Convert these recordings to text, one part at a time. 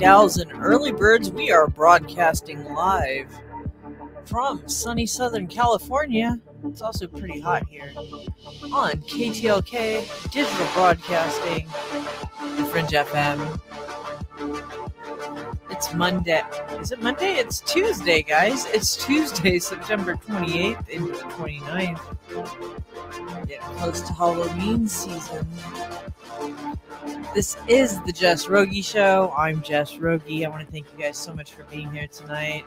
night owls and early birds? We are broadcasting live from sunny Southern California. It's also pretty hot here on KTLK Digital Broadcasting, the Fringe FM. It's Monday. Is it Monday? It's Tuesday, guys. It's Tuesday, September 28th into the 29th. Getting close to Halloween season. This is the Jess Rogie Show. I'm Jess Rogie. I want to thank you guys so much for being here tonight.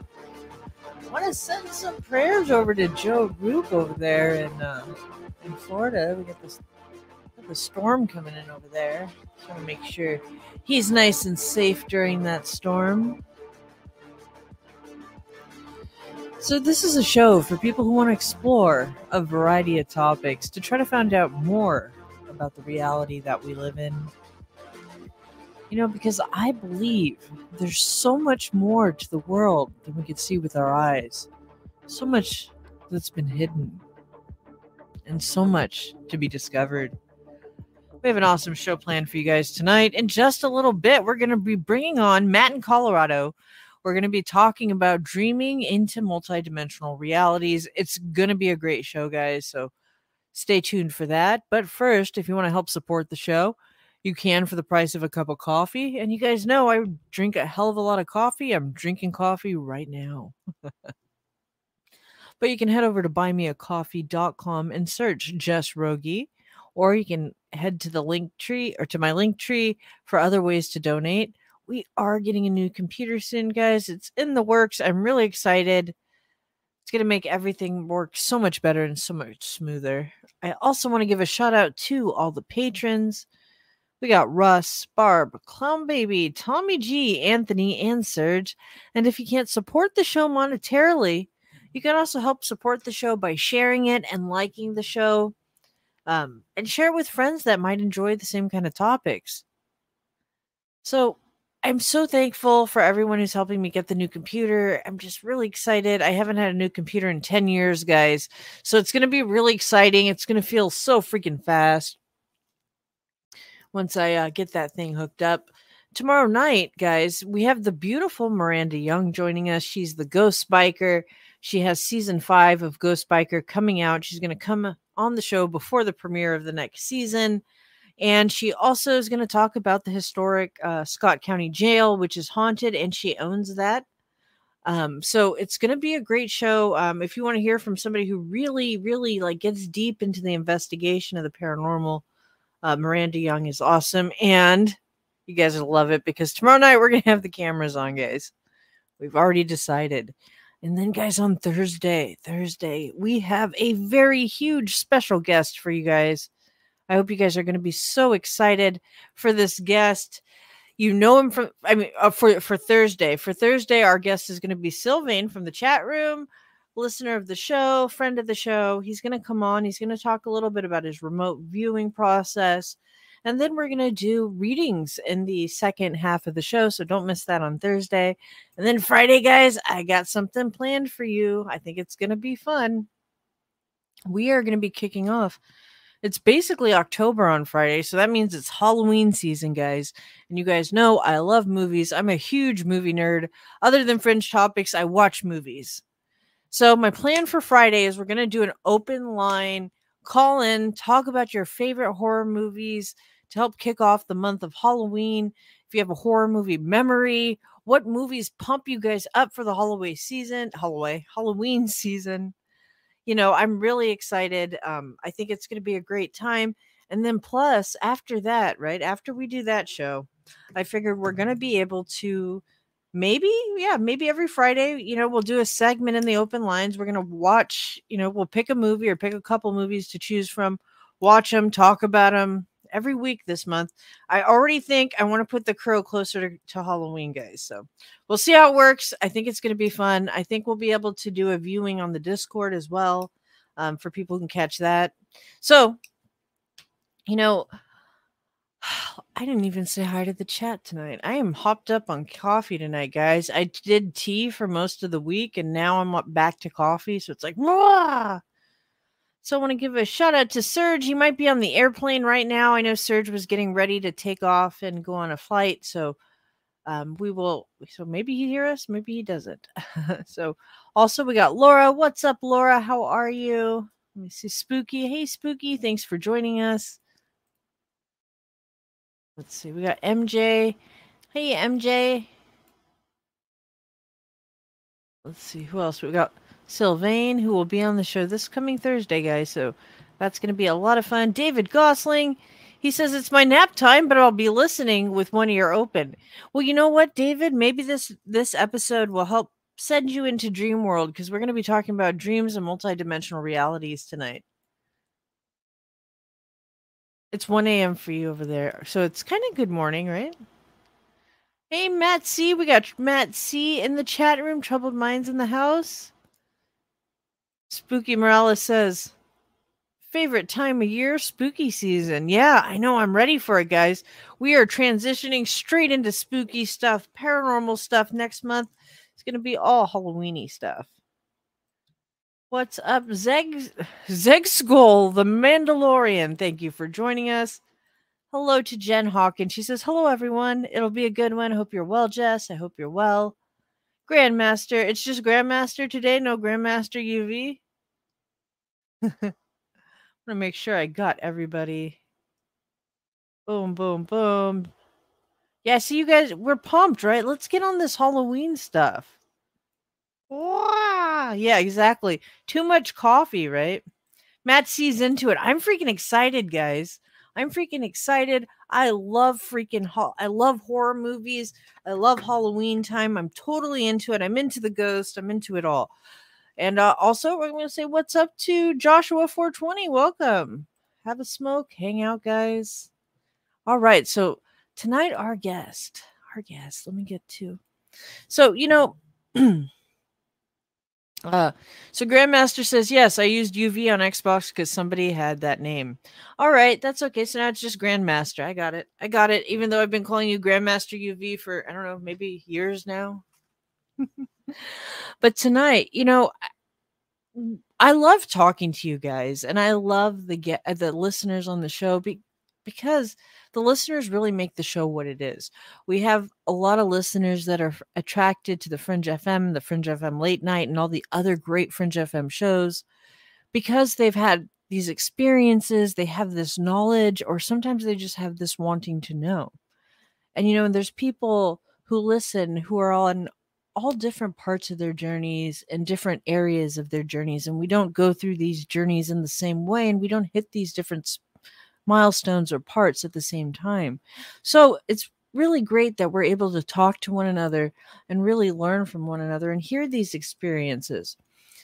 I want to send some prayers over to Joe Rupe over there in uh, in Florida. We got this got the storm coming in over there. Just want to make sure he's nice and safe during that storm. So, this is a show for people who want to explore a variety of topics to try to find out more about the reality that we live in. You know, because I believe there's so much more to the world than we can see with our eyes, so much that's been hidden, and so much to be discovered. We have an awesome show planned for you guys tonight. In just a little bit, we're going to be bringing on Matt in Colorado. We're going to be talking about dreaming into multidimensional realities. It's going to be a great show, guys. So stay tuned for that. But first, if you want to help support the show, you can for the price of a cup of coffee. And you guys know I drink a hell of a lot of coffee. I'm drinking coffee right now. But you can head over to buymeacoffee.com and search Jess Rogie, or you can head to the link tree or to my link tree for other ways to donate. We are getting a new computer soon, guys. It's in the works. I'm really excited. It's going to make everything work so much better and so much smoother. I also want to give a shout out to all the patrons. We got Russ, Barb, Clown Baby, Tommy G, Anthony, and Serge. And if you can't support the show monetarily, you can also help support the show by sharing it and liking the show. Um, and share it with friends that might enjoy the same kind of topics. So I'm so thankful for everyone who's helping me get the new computer. I'm just really excited. I haven't had a new computer in 10 years, guys. So it's going to be really exciting. It's going to feel so freaking fast once I uh, get that thing hooked up. Tomorrow night, guys, we have the beautiful Miranda Young joining us. She's the Ghost Biker. She has season five of Ghost Biker coming out. She's going to come on the show before the premiere of the next season. And she also is going to talk about the historic uh, Scott County Jail, which is haunted, and she owns that. Um, so it's going to be a great show. Um, if you want to hear from somebody who really, really like gets deep into the investigation of the paranormal, uh, Miranda Young is awesome, and you guys will love it because tomorrow night we're going to have the cameras on, guys. We've already decided. And then, guys, on Thursday, Thursday, we have a very huge special guest for you guys. I hope you guys are going to be so excited for this guest. You know him from, I mean, uh, for for Thursday. For Thursday, our guest is going to be Sylvain from the chat room, listener of the show, friend of the show. He's going to come on. He's going to talk a little bit about his remote viewing process. And then we're going to do readings in the second half of the show. So don't miss that on Thursday. And then Friday, guys, I got something planned for you. I think it's going to be fun. We are going to be kicking off. It's basically October on Friday. So that means it's Halloween season, guys. And you guys know I love movies. I'm a huge movie nerd. Other than Fringe Topics, I watch movies. So my plan for Friday is we're going to do an open line call in, talk about your favorite horror movies to help kick off the month of Halloween. If you have a horror movie memory, what movies pump you guys up for the Halloween season? Halloween, Halloween season. You know, I'm really excited. Um, I think it's going to be a great time. And then plus after that, right after we do that show, I figured we're going to be able to maybe yeah maybe every friday you know we'll do a segment in the open lines. We're gonna watch you know we'll pick a movie or pick a couple movies to choose from watch them talk about them every week this month. I already think i want to put the crow closer to, to halloween guys so we'll see how it works. I think it's going to be fun. I think we'll be able to do a viewing on the discord as well um, for people who can catch that. So you know I didn't even say hi to the chat tonight. I am hopped up on coffee tonight, guys. I did tea for most of the week and now I'm up back to coffee. So it's like, Mwah! so I want to give a shout out to Serge. He might be on the airplane right now. I know Serge was getting ready to take off and go on a flight. So um, we will, so maybe he hear us, maybe he doesn't. so also we got Laura. What's up, Laura? How are you? Let me see. Spooky. Hey, Spooky. Thanks for joining us. Let's see. We got MJ. Hey, MJ. Let's see who else we got. Sylvain, who will be on the show this coming Thursday, guys. So that's going to be a lot of fun. David Gosling. He says it's my nap time, but I'll be listening with one ear open. Well, you know what, David? Maybe this this episode will help send you into dream world because we're going to be talking about dreams and multidimensional realities tonight. It's 1 a.m. for you over there. So it's kind of good morning, right? Hey, Matt C. We got Matt C. in the chat room. Troubled Minds in the house. Spooky Morales says, favorite time of year, spooky season. Yeah, I know. I'm ready for it, guys. We are transitioning straight into spooky stuff, paranormal stuff next month. It's going to be all Halloweeny stuff. What's up, Zeg Zeg Skull, the Mandalorian? Thank you for joining us. Hello to Jen Hawkins. She says, Hello, everyone. It'll be a good one. Hope you're well, Jess. I hope you're well. Grandmaster. It's just Grandmaster today, no Grandmaster UV. I'm going to make sure I got everybody. Boom, boom, boom. Yeah, see, you guys, we're pumped, right? Let's get on this Halloween stuff. Wow. Yeah, exactly. Too much coffee, right? Matt sees into it. I'm freaking excited, guys. I'm freaking excited. I love freaking ho- I love horror movies. I love Halloween time. I'm totally into it. I'm into the ghost. I'm into it all. And uh, also, we're going to say what's up to Joshua 420. Welcome. Have a smoke, hang out, guys. All right. So tonight, our guest, our guest. Let me get to. So you know. Uh, so Grandmaster says, yes, I used UV on Xbox because somebody had that name. All right, that's okay. So now it's just Grandmaster. I got it. I got it. Even though I've been calling you Grandmaster UV for, I don't know, maybe years now. but tonight, you know, I love talking to you guys and I love the get the listeners on the show be, because the listeners really make the show what it is. We have a lot of listeners that are attracted to the Fringe FM, the Fringe FM late night, and all the other great Fringe FM shows because they've had these experiences, they have this knowledge, or sometimes they just have this wanting to know. And you know, there's people who listen who are on all different parts of their journeys and different areas of their journeys and we don't go through these journeys in the same way and we don't hit these different milestones or parts at the same time. So it's really great that we're able to talk to one another and really learn from one another and hear these experiences.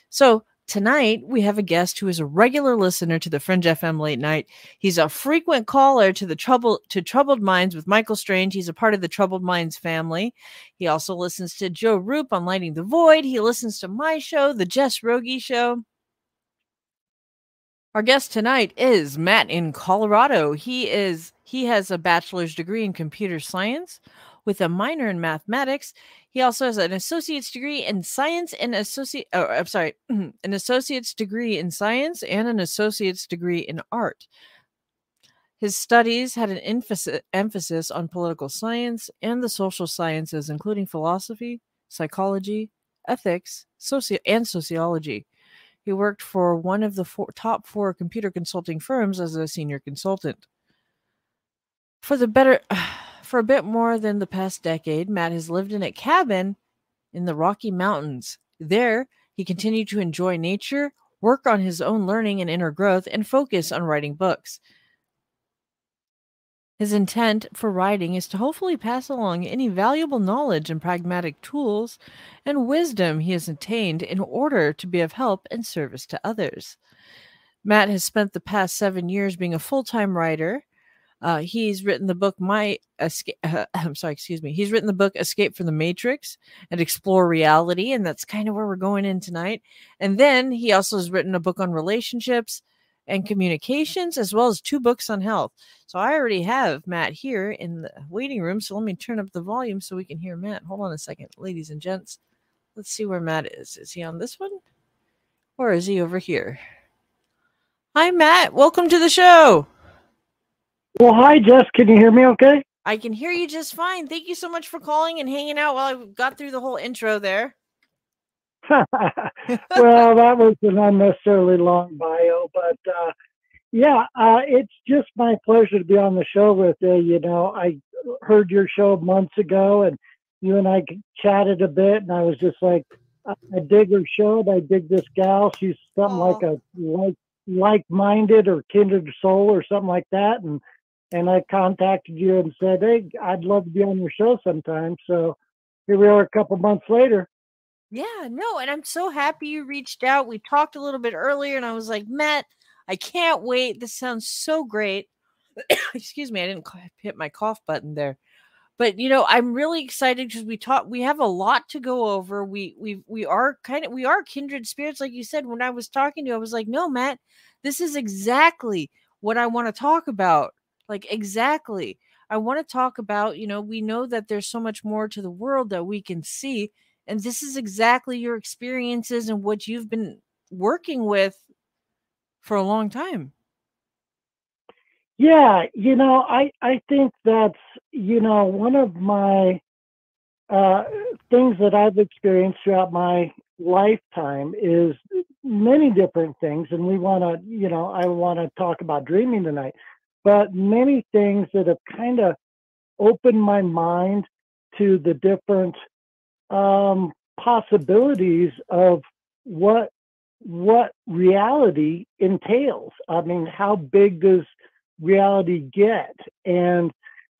So tonight we have a guest who is a regular listener to the Fringe FM late night. He's a frequent caller to the trouble to Troubled Minds with Michael Strange. He's a part of the Troubled Minds family. He also listens to Joe Rupe on Lighting the Void. He listens to my show, the Jess Rogie Show. Our guest tonight is Matt in Colorado. He is he has a bachelor's degree in computer science with a minor in mathematics. He also has an associate's degree in science and associate oh, I'm sorry, an associate's degree in science and an associate's degree in art. His studies had an emphasis, on political science and the social sciences, including philosophy, psychology, ethics, soci- and sociology. He worked for one of the four, top four computer consulting firms as a senior consultant. For the better, for a bit more than the past decade, Matt has lived in a cabin in the Rocky Mountains. There, he continued to enjoy nature, work on his own learning and inner growth, and focus on writing books. His intent for writing is to hopefully pass along any valuable knowledge and pragmatic tools and wisdom he has attained in order to be of help and service to others. Matt has spent the past seven years being a full time writer. Uh, he's written the book My Escape. Uh, I'm sorry, excuse me. He's written the book Escape from the Matrix and Explore Reality, and that's kind of where we're going in tonight. And then he also has written a book on relationships and communications, as well as two books on health. So I already have Matt here in the waiting room. So let me turn up the volume so we can hear Matt. Hold on a second, ladies and gents. Let's see where Matt is. Is he on this one? Or is he over here? Hi, Matt. Welcome to the show. Well, hi, Jess. Can you hear me okay? I can hear you just fine. Thank you so much for calling and hanging out while I got through the whole intro there. well, that was an unnecessarily long bio, but uh, yeah, uh, it's just my pleasure to be on the show with you. You know, I heard your show months ago, and you and I chatted a bit, and I was just like, I, I dig her show. I dig this gal. She's something Aww. like a like like-minded or kindred soul or something like that, and and I contacted you and said, hey, I'd love to be on your show sometime. So here we are, a couple months later. Yeah, no, and I'm so happy you reached out. We talked a little bit earlier, and I was like, Matt, I can't wait. This sounds so great. Excuse me, I didn't hit my cough button there. But you know, I'm really excited because we talk. We have a lot to go over. We we we are kind of we are kindred spirits, like you said. When I was talking to you, I was like, "No, Matt, this is exactly what I want to talk about. Like exactly, I want to talk about. You know, we know that there's so much more to the world that we can see, and this is exactly your experiences and what you've been working with for a long time. Yeah, you know, I I think that's you know one of my uh, things that I've experienced throughout my lifetime is many different things, and we want to you know I want to talk about dreaming tonight, but many things that have kind of opened my mind to the different um, possibilities of what what reality entails. I mean, how big does reality get? And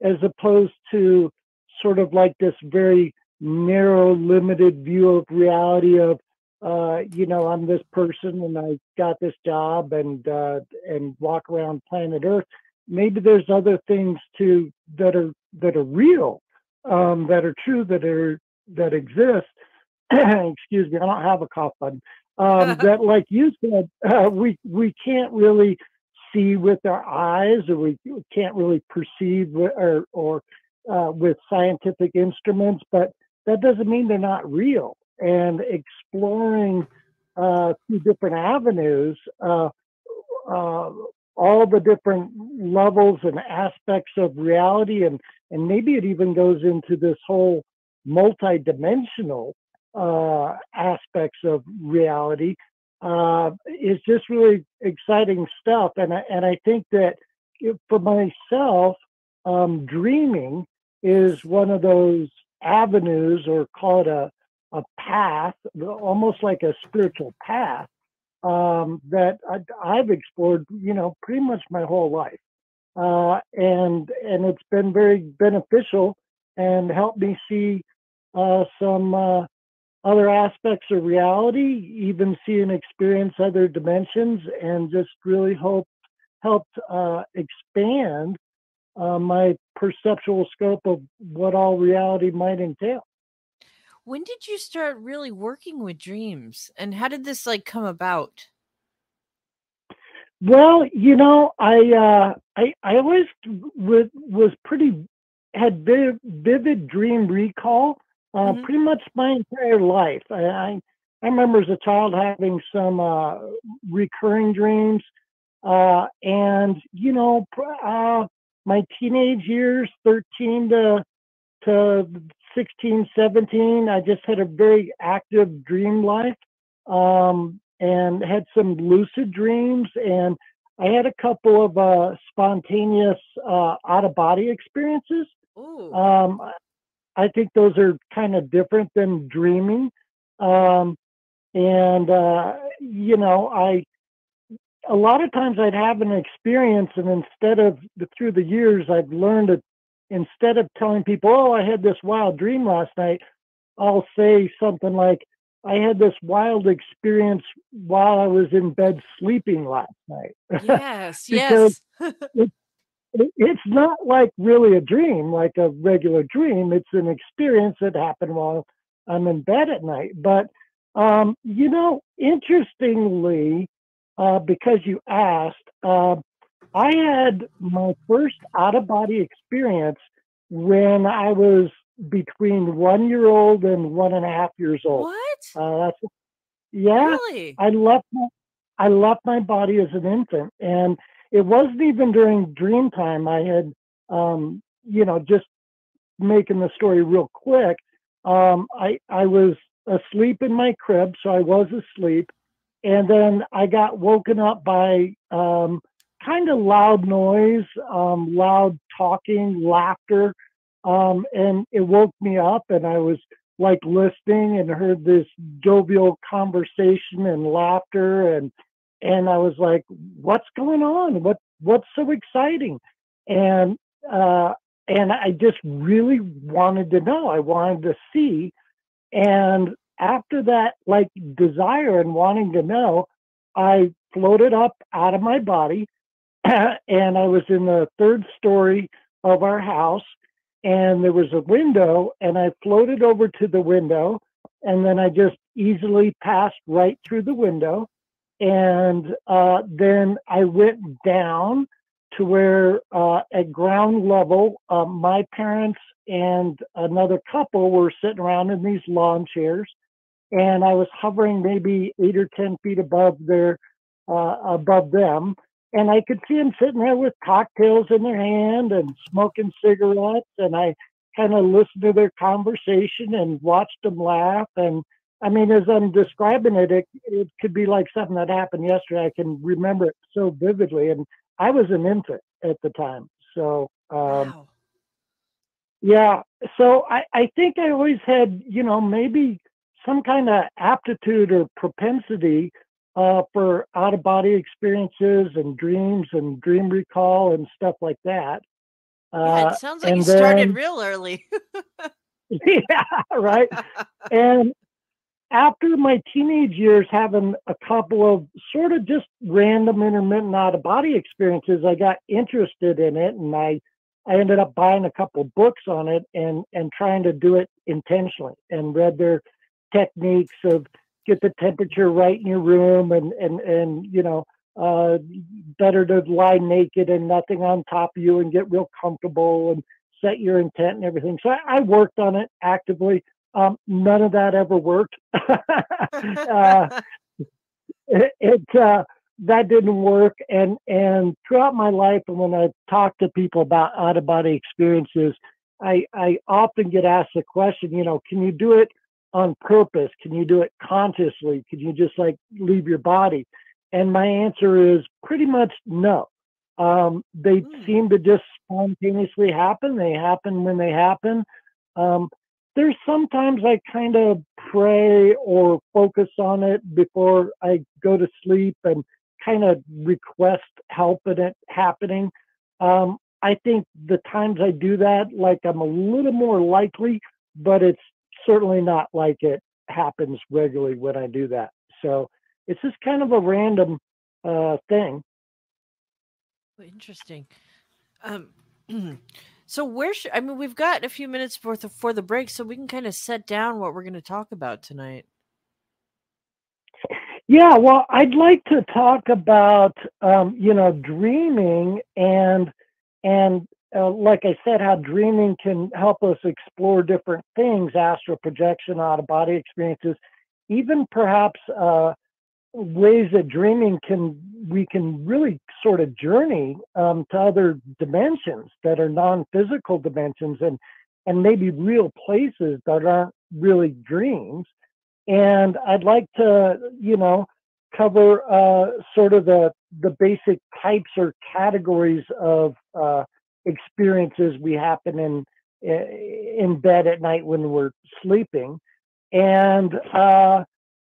as opposed to sort of like this very narrow, limited view of reality of, uh, you know, I'm this person and I got this job and uh, and walk around planet Earth. Maybe there's other things too that are that are real, um, that are true, that are that exist. Excuse me, I don't have a cough button. Um, that, like you said, uh, we we can't really see with our eyes, or we can't really perceive or or uh, with scientific instruments, but that doesn't mean they're not real. And exploring uh, through different avenues, uh, uh, all the different levels and aspects of reality, and and maybe it even goes into this whole multidimensional uh, aspects of reality uh, is just really exciting stuff. And I, and I think that for myself, um, dreaming is one of those avenues, or call it a a path, almost like a spiritual path um, that I, have explored, you know, pretty much my whole life, uh, and and it's been very beneficial and helped me see some uh, other aspects of reality, even see and experience other dimensions, and just really hope helped uh, expand uh, my perceptual scope of what all reality might entail. When did you start really working with dreams, and how did this like come about? Well, you know, I uh, I I always was was pretty had vivid, vivid dream recall uh, mm-hmm. pretty much my entire life. I, I, I remember as a child having some uh, recurring dreams, uh, and you know, uh, my teenage years, thirteen to to 16, 17, I just had a very active dream life, um, and had some lucid dreams, and I had a couple of uh, spontaneous uh, out of body experiences. Um, I think those are kind of different than dreaming. Um, and, uh, you know, I, a lot of times I'd have an experience, and instead of through the years, I've learned that instead of telling people, oh, I had this wild dream last night, I'll say something like, I had this wild experience while I was in bed sleeping last night. Yes, yes. it, it's not like really a dream, like a regular dream. It's an experience that happened while I'm in bed at night. But, um, you know, interestingly, uh, because you asked, uh, I had my first out of body experience when I was between one year old and one and a half years old. What? Uh, yeah. Really? I left my, I left my body as an infant, and it wasn't even during dream time. I had, um, you know, just making the story real quick. Um, I I was asleep in my crib, so I was asleep, and then I got woken up by um, kind of loud noise, um, loud talking, laughter, um, and it woke me up, and I was like listening and heard this jovial conversation and laughter and and I was like, "What's going on? What what's so exciting?" And uh, and I just really wanted to know. I wanted to see, and after that, like desire and wanting to know, I floated up out of my body, and I was in the third story of our house, and there was a window, and I floated over to the window, and then I just easily passed right through the window and uh, then I went down to where uh, at ground level, uh, my parents and another couple were sitting around in these lawn chairs, and I was hovering maybe eight or ten feet above their uh, above them, and I could see them sitting there with cocktails in their hand and smoking cigarettes, and I kind of listened to their conversation and watched them laugh. And I mean, as I'm describing it, it, it could be like something that happened yesterday. I can remember it so vividly. And I was an infant at the time. So, um, wow. yeah. So I, I think I always had, you know, maybe some kind of aptitude or propensity uh, for out of body experiences and dreams and dream recall and stuff like that. Yeah, it sounds like you started real early. yeah, right. and after my teenage years, having a couple of sort of just random intermittent out of body experiences, I got interested in it, and I I ended up buying a couple books on it and and trying to do it intentionally, and read their techniques of get the temperature right in your room, and and and you know. Uh, better to lie naked and nothing on top of you and get real comfortable and set your intent and everything. So I, I worked on it actively. Um, none of that ever worked. uh, it, it uh, that didn't work, and and throughout my life, and when I talk to people about out of body experiences, I I often get asked the question, you know, can you do it on purpose? Can you do it consciously? Can you just like leave your body? And my answer is pretty much no. Um, they mm. seem to just spontaneously happen. They happen when they happen. Um, there's sometimes I kind of pray or focus on it before I go to sleep and kind of request help in it happening. Um, I think the times I do that, like I'm a little more likely, but it's certainly not like it happens regularly when I do that. So it's just kind of a random uh, thing. Interesting. Um, So where should I mean we've got a few minutes for the for the break, so we can kind of set down what we're going to talk about tonight. Yeah, well, I'd like to talk about um, you know dreaming and and uh, like I said, how dreaming can help us explore different things, astral projection, out of body experiences, even perhaps uh, ways that dreaming can we can really sort of journey um, to other dimensions that are non-physical dimensions and and maybe real places that aren't really dreams. And i'd like to you know cover uh, sort of the the basic types or categories of uh, experiences we happen in in bed at night when we're sleeping. And uh,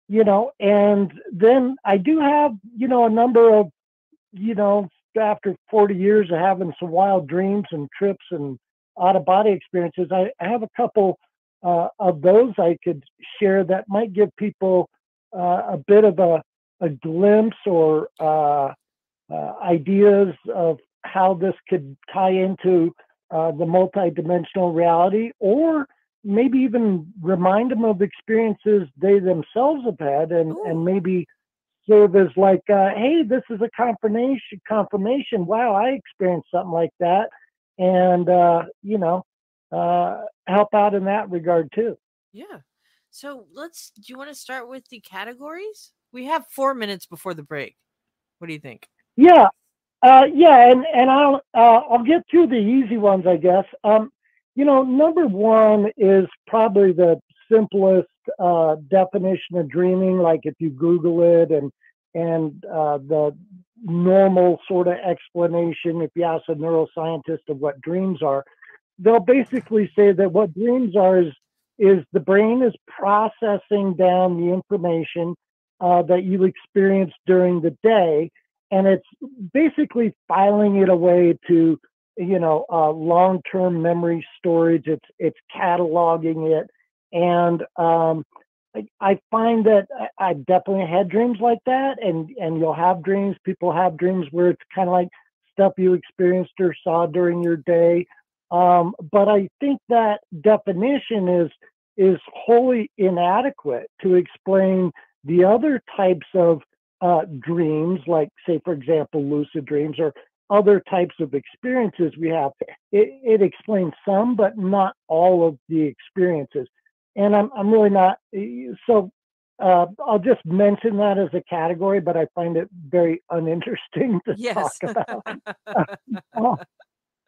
you know, and then I do have, you know, a number of, you know, after 40 years of having some wild dreams and trips and out of body experiences, I, I have a couple uh, of those I could share that might give people uh, a bit of a, a glimpse or uh, uh ideas of how this could tie into uh, the multidimensional reality or maybe even remind them of experiences they themselves have had and, and maybe serve as like, uh, hey, this is a confirmation, confirmation. Wow, I experienced something like that. And, uh, you know, uh, help out in that regard too. Yeah. So let's, do you want to start with the categories? We have four minutes before the break. What do you think? Yeah. Uh, yeah, and and I'll uh, I'll get through the easy ones, I guess. Um, you know, number one is probably the simplest uh, definition of dreaming. Like if you Google it and and uh, the normal sort of explanation, if you ask a neuroscientist of what dreams are, they'll basically say that what dreams are is is the brain is processing down the information uh, that you experience during the day, and it's basically filing it away to you know uh, long-term memory storage. It's it's cataloging it, and um, I, I, find that I, I, definitely had dreams like that, and and you'll have dreams. People have dreams where it's kind of like stuff you experienced or saw during your day. Um, but I think that definition is is wholly inadequate to explain the other types of uh, dreams, like say, for example, lucid dreams or other types of experiences we have. It, it explains some, but not all of the experiences. And I'm, I'm really not, so uh, I'll just mention that as a category, but I find it very uninteresting to yes. talk about. uh,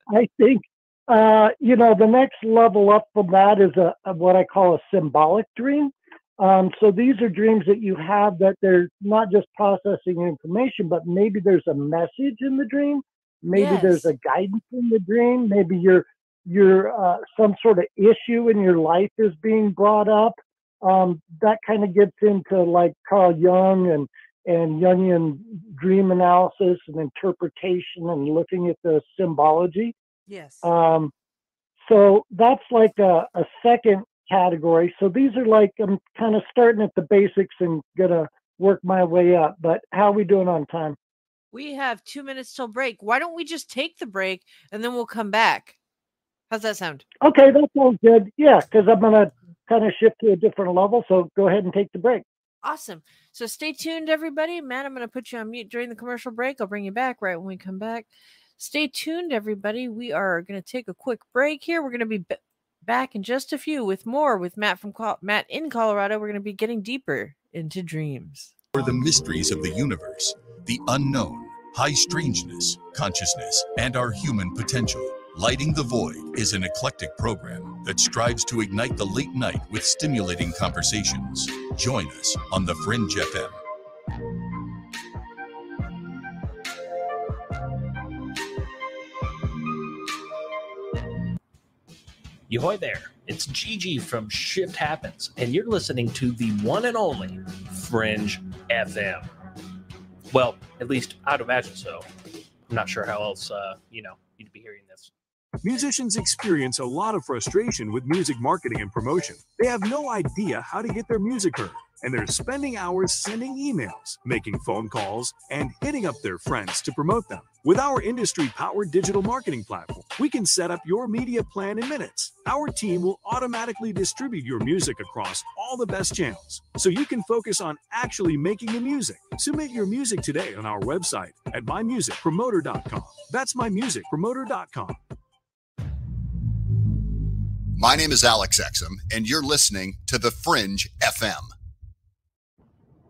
I think, uh, you know, the next level up from that is a, a what I call a symbolic dream. Um, so these are dreams that you have that they're not just processing information, but maybe there's a message in the dream. Maybe yes. there's a guidance in the dream. Maybe you're you're uh, some sort of issue in your life is being brought up. um, that kind of gets into like Carl Jung and and Jungian dream analysis and interpretation and looking at the symbology. Yes. Um, so that's like a, a second category. So these are like I'm kind of starting at the basics and gonna work my way up. But how are we doing on time? We have two minutes till break. Why don't we just take the break and then we'll come back? How's that sound? Okay, that sounds good. Yeah, because I'm gonna kind of shift to a different level. So go ahead and take the break. Awesome. So stay tuned, everybody. Matt, I'm going to put you on mute during the commercial break. I'll bring you back right when we come back. Stay tuned, everybody. We are going to take a quick break here. We're going to be b- back in just a few with more with Matt from Col- Matt in Colorado. We're going to be getting deeper into dreams. For the mysteries of the universe, the unknown, high strangeness, consciousness, and our human potential. Lighting the Void is an eclectic program that strives to ignite the late night with stimulating conversations. Join us on The Fringe FM. Yohoy there. It's Gigi from Shift Happens, and you're listening to the one and only Fringe FM. Well, at least I'd imagine so. I'm not sure how else, uh, you know, you'd be hearing this. Musicians experience a lot of frustration with music marketing and promotion. They have no idea how to get their music heard, and they're spending hours sending emails, making phone calls, and hitting up their friends to promote them. With our industry powered digital marketing platform, we can set up your media plan in minutes. Our team will automatically distribute your music across all the best channels so you can focus on actually making the music. Submit your music today on our website at mymusicpromoter.com. That's mymusicpromoter.com. My name is Alex Exum, and you're listening to The Fringe FM.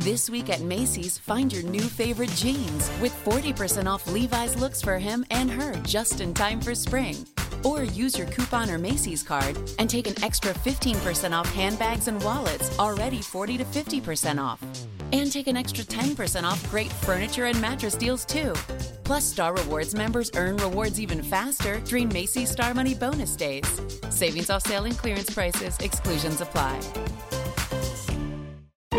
This week at Macy's, find your new favorite jeans with 40% off Levi's looks for him and her just in time for spring. Or use your coupon or Macy's card and take an extra 15% off handbags and wallets, already 40 to 50% off. And take an extra 10% off great furniture and mattress deals too. Plus, Star Rewards members earn rewards even faster during Macy's Star Money bonus days. Savings off sale and clearance prices, exclusions apply.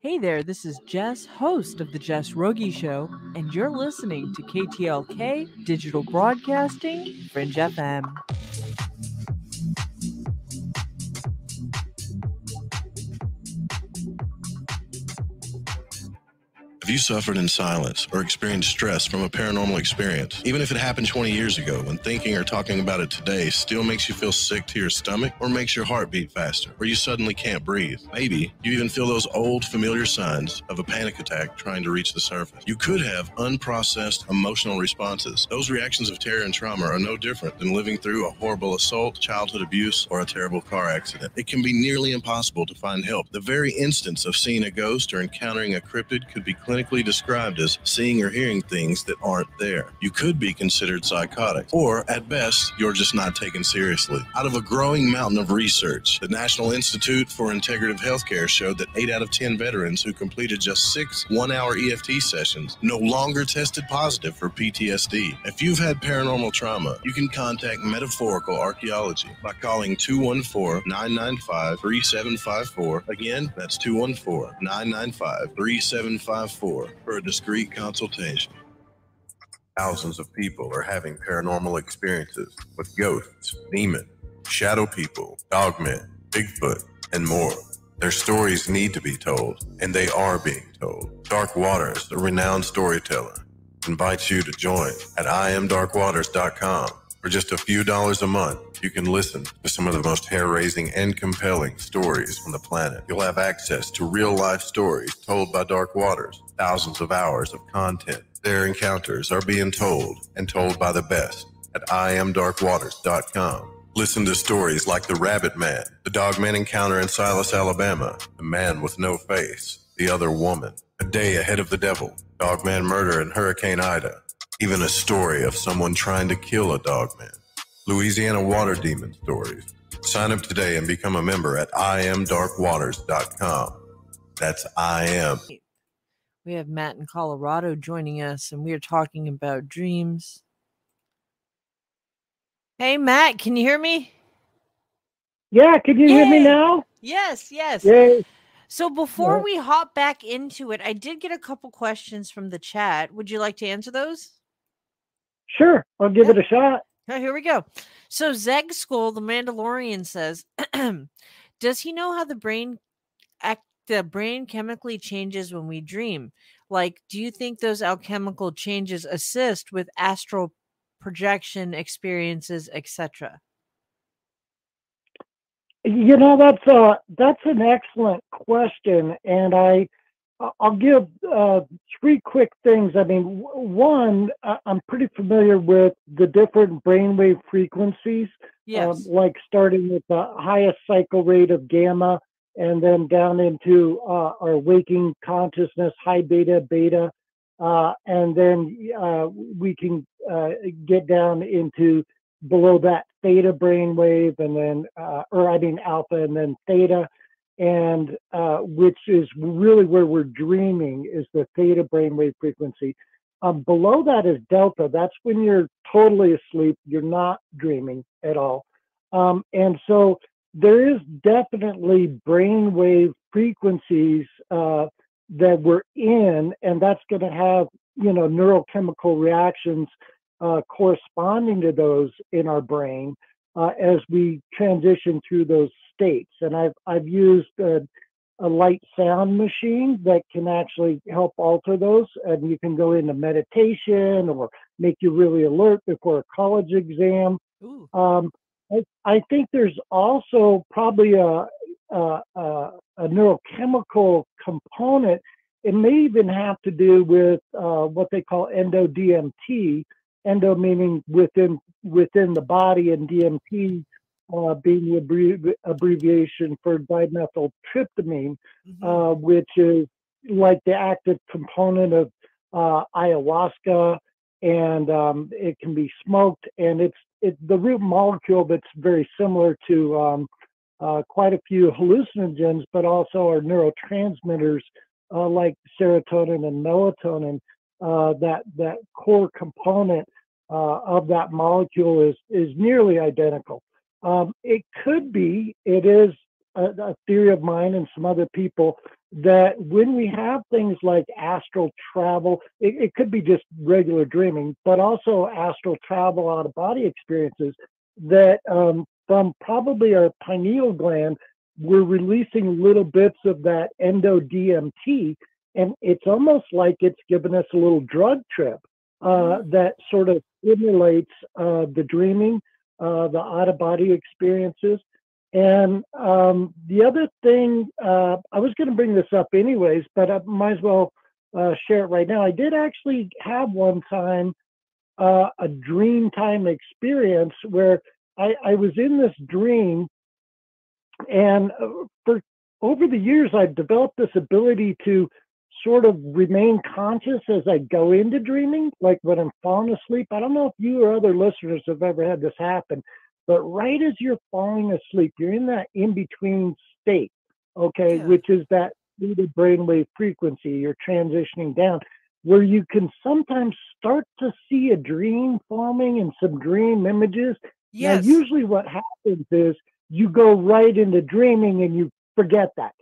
Hey there, this is Jess, host of The Jess Rogie Show, and you're listening to KTLK Digital Broadcasting, Fringe FM. Have you suffered in silence or experienced stress from a paranormal experience? Even if it happened 20 years ago, when thinking or talking about it today still makes you feel sick to your stomach or makes your heart beat faster, or you suddenly can't breathe. Maybe you even feel those old familiar signs of a panic attack trying to reach the surface. You could have unprocessed emotional responses. Those reactions of terror and trauma are no different than living through a horrible assault, childhood abuse, or a terrible car accident. It can be nearly impossible to find help. The very instance of seeing a ghost or encountering a cryptid could be described as seeing or hearing things that aren't there. You could be considered psychotic, or at best, you're just not taken seriously. Out of a growing mountain of research, the National Institute for Integrative Healthcare showed that 8 out of 10 veterans who completed just six one hour EFT sessions no longer tested positive for PTSD. If you've had paranormal trauma, you can contact Metaphorical Archaeology by calling 214 995 3754. Again, that's 214 995 3754 for a discreet consultation. Thousands of people are having paranormal experiences with ghosts, demons, shadow people, dogmen, Bigfoot, and more. Their stories need to be told, and they are being told. Dark Waters, the renowned storyteller, invites you to join at iamdarkwaters.com. For just a few dollars a month, you can listen to some of the most hair raising and compelling stories on the planet. You'll have access to real life stories told by Dark Waters, thousands of hours of content. Their encounters are being told and told by the best at iamdarkwaters.com. Listen to stories like The Rabbit Man, the Dogman encounter in Silas, Alabama, The Man with No Face, The Other Woman, A Day Ahead of the Devil, Dogman Murder in Hurricane Ida, even a story of someone trying to kill a dogman. Louisiana Water Demon Stories. Sign up today and become a member at iamdarkwaters.com. That's I am. We have Matt in Colorado joining us, and we are talking about dreams. Hey, Matt, can you hear me? Yeah, can you hear me now? Yes, yes. Yay. So before Yeah. we hop back into it, I did get a couple questions from the chat. Would you like to answer those? Sure, I'll give it a shot. Here we go. So Zeg School, the Mandalorian, says, "Does he know how the brain act? The brain chemically changes when we dream. Like, do you think those alchemical changes assist with astral projection experiences, etc.?" You know, that's a that's an excellent question, and I I'll give uh, three quick things. I mean, one, I'm pretty familiar with the different brainwave frequencies, Yes. um, like starting with the highest cycle rate of gamma, and then down into uh, our waking consciousness, high beta, beta, uh, and then uh, we can uh, get down into below that theta brainwave, and then, uh, or I mean alpha, and then theta and uh, which is really where we're dreaming is the theta brainwave frequency. Um, below that is delta. That's when you're totally asleep. You're not dreaming at all. Um, and so there is definitely brainwave frequencies uh, that we're in, and that's going to have you know neurochemical reactions uh, corresponding to those in our brain uh, as we transition through those states. And I've I've used a, a light sound machine that can actually help alter those, and you can go into meditation or make you really alert before a college exam. Um, I, I think there's also probably a, a, a, a neurochemical component. It may even have to do with uh, what they call endo-DMT. Endo meaning within within the body, and DMT uh, being the abbrevi- abbreviation for dimethyltryptamine, uh, which is like the active component of uh, ayahuasca, and um, it can be smoked, and it's it, the root molecule that's very similar to um, uh, quite a few hallucinogens, but also our neurotransmitters uh, like serotonin and melatonin. Uh, that that core component uh, of that molecule is is nearly identical. Um, it could be, it is a, a theory of mine and some other people that when we have things like astral travel, it, it could be just regular dreaming, but also astral travel out of body experiences that um, from probably our pineal gland, we're releasing little bits of that endo DMT. And it's almost like it's given us a little drug trip uh, that sort of stimulates uh, the dreaming, uh, the out of body experiences. And um, the other thing, uh, I was going to bring this up anyways, but I might as well uh, share it right now. I did actually have one time uh, a dream time experience where I, I was in this dream, and for over the years, I've developed this ability to sort of remain conscious as I go into dreaming, like when I'm falling asleep. I don't know if you or other listeners have ever had this happen, but right as you're falling asleep, you're in that in between state, okay, which is that theta brainwave frequency. You're transitioning down where you can sometimes start to see a dream forming and some dream images. Yes. Now, usually what happens is you go right into dreaming and you forget that.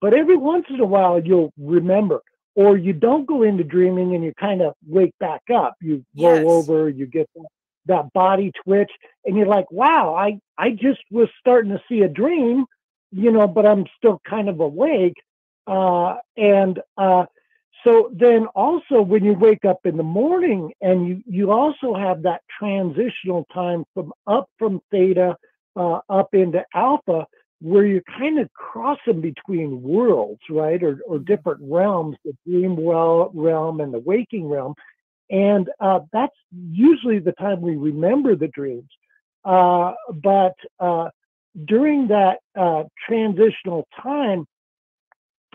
But every once in a while, you'll remember, or you don't go into dreaming and you kind of wake back up. You Yes. roll over, you get that, that body twitch, and you're like, wow, I, I just was starting to see a dream, you know, but I'm still kind of awake. Uh, and uh, so then also when you wake up in the morning and you, you also have that transitional time from up from theta uh, up into alpha, where you're kind of crossing between worlds, right? Or, or different realms, the dream well realm and the waking realm. And uh, that's usually the time we remember the dreams. Uh, but uh, during that uh, transitional time,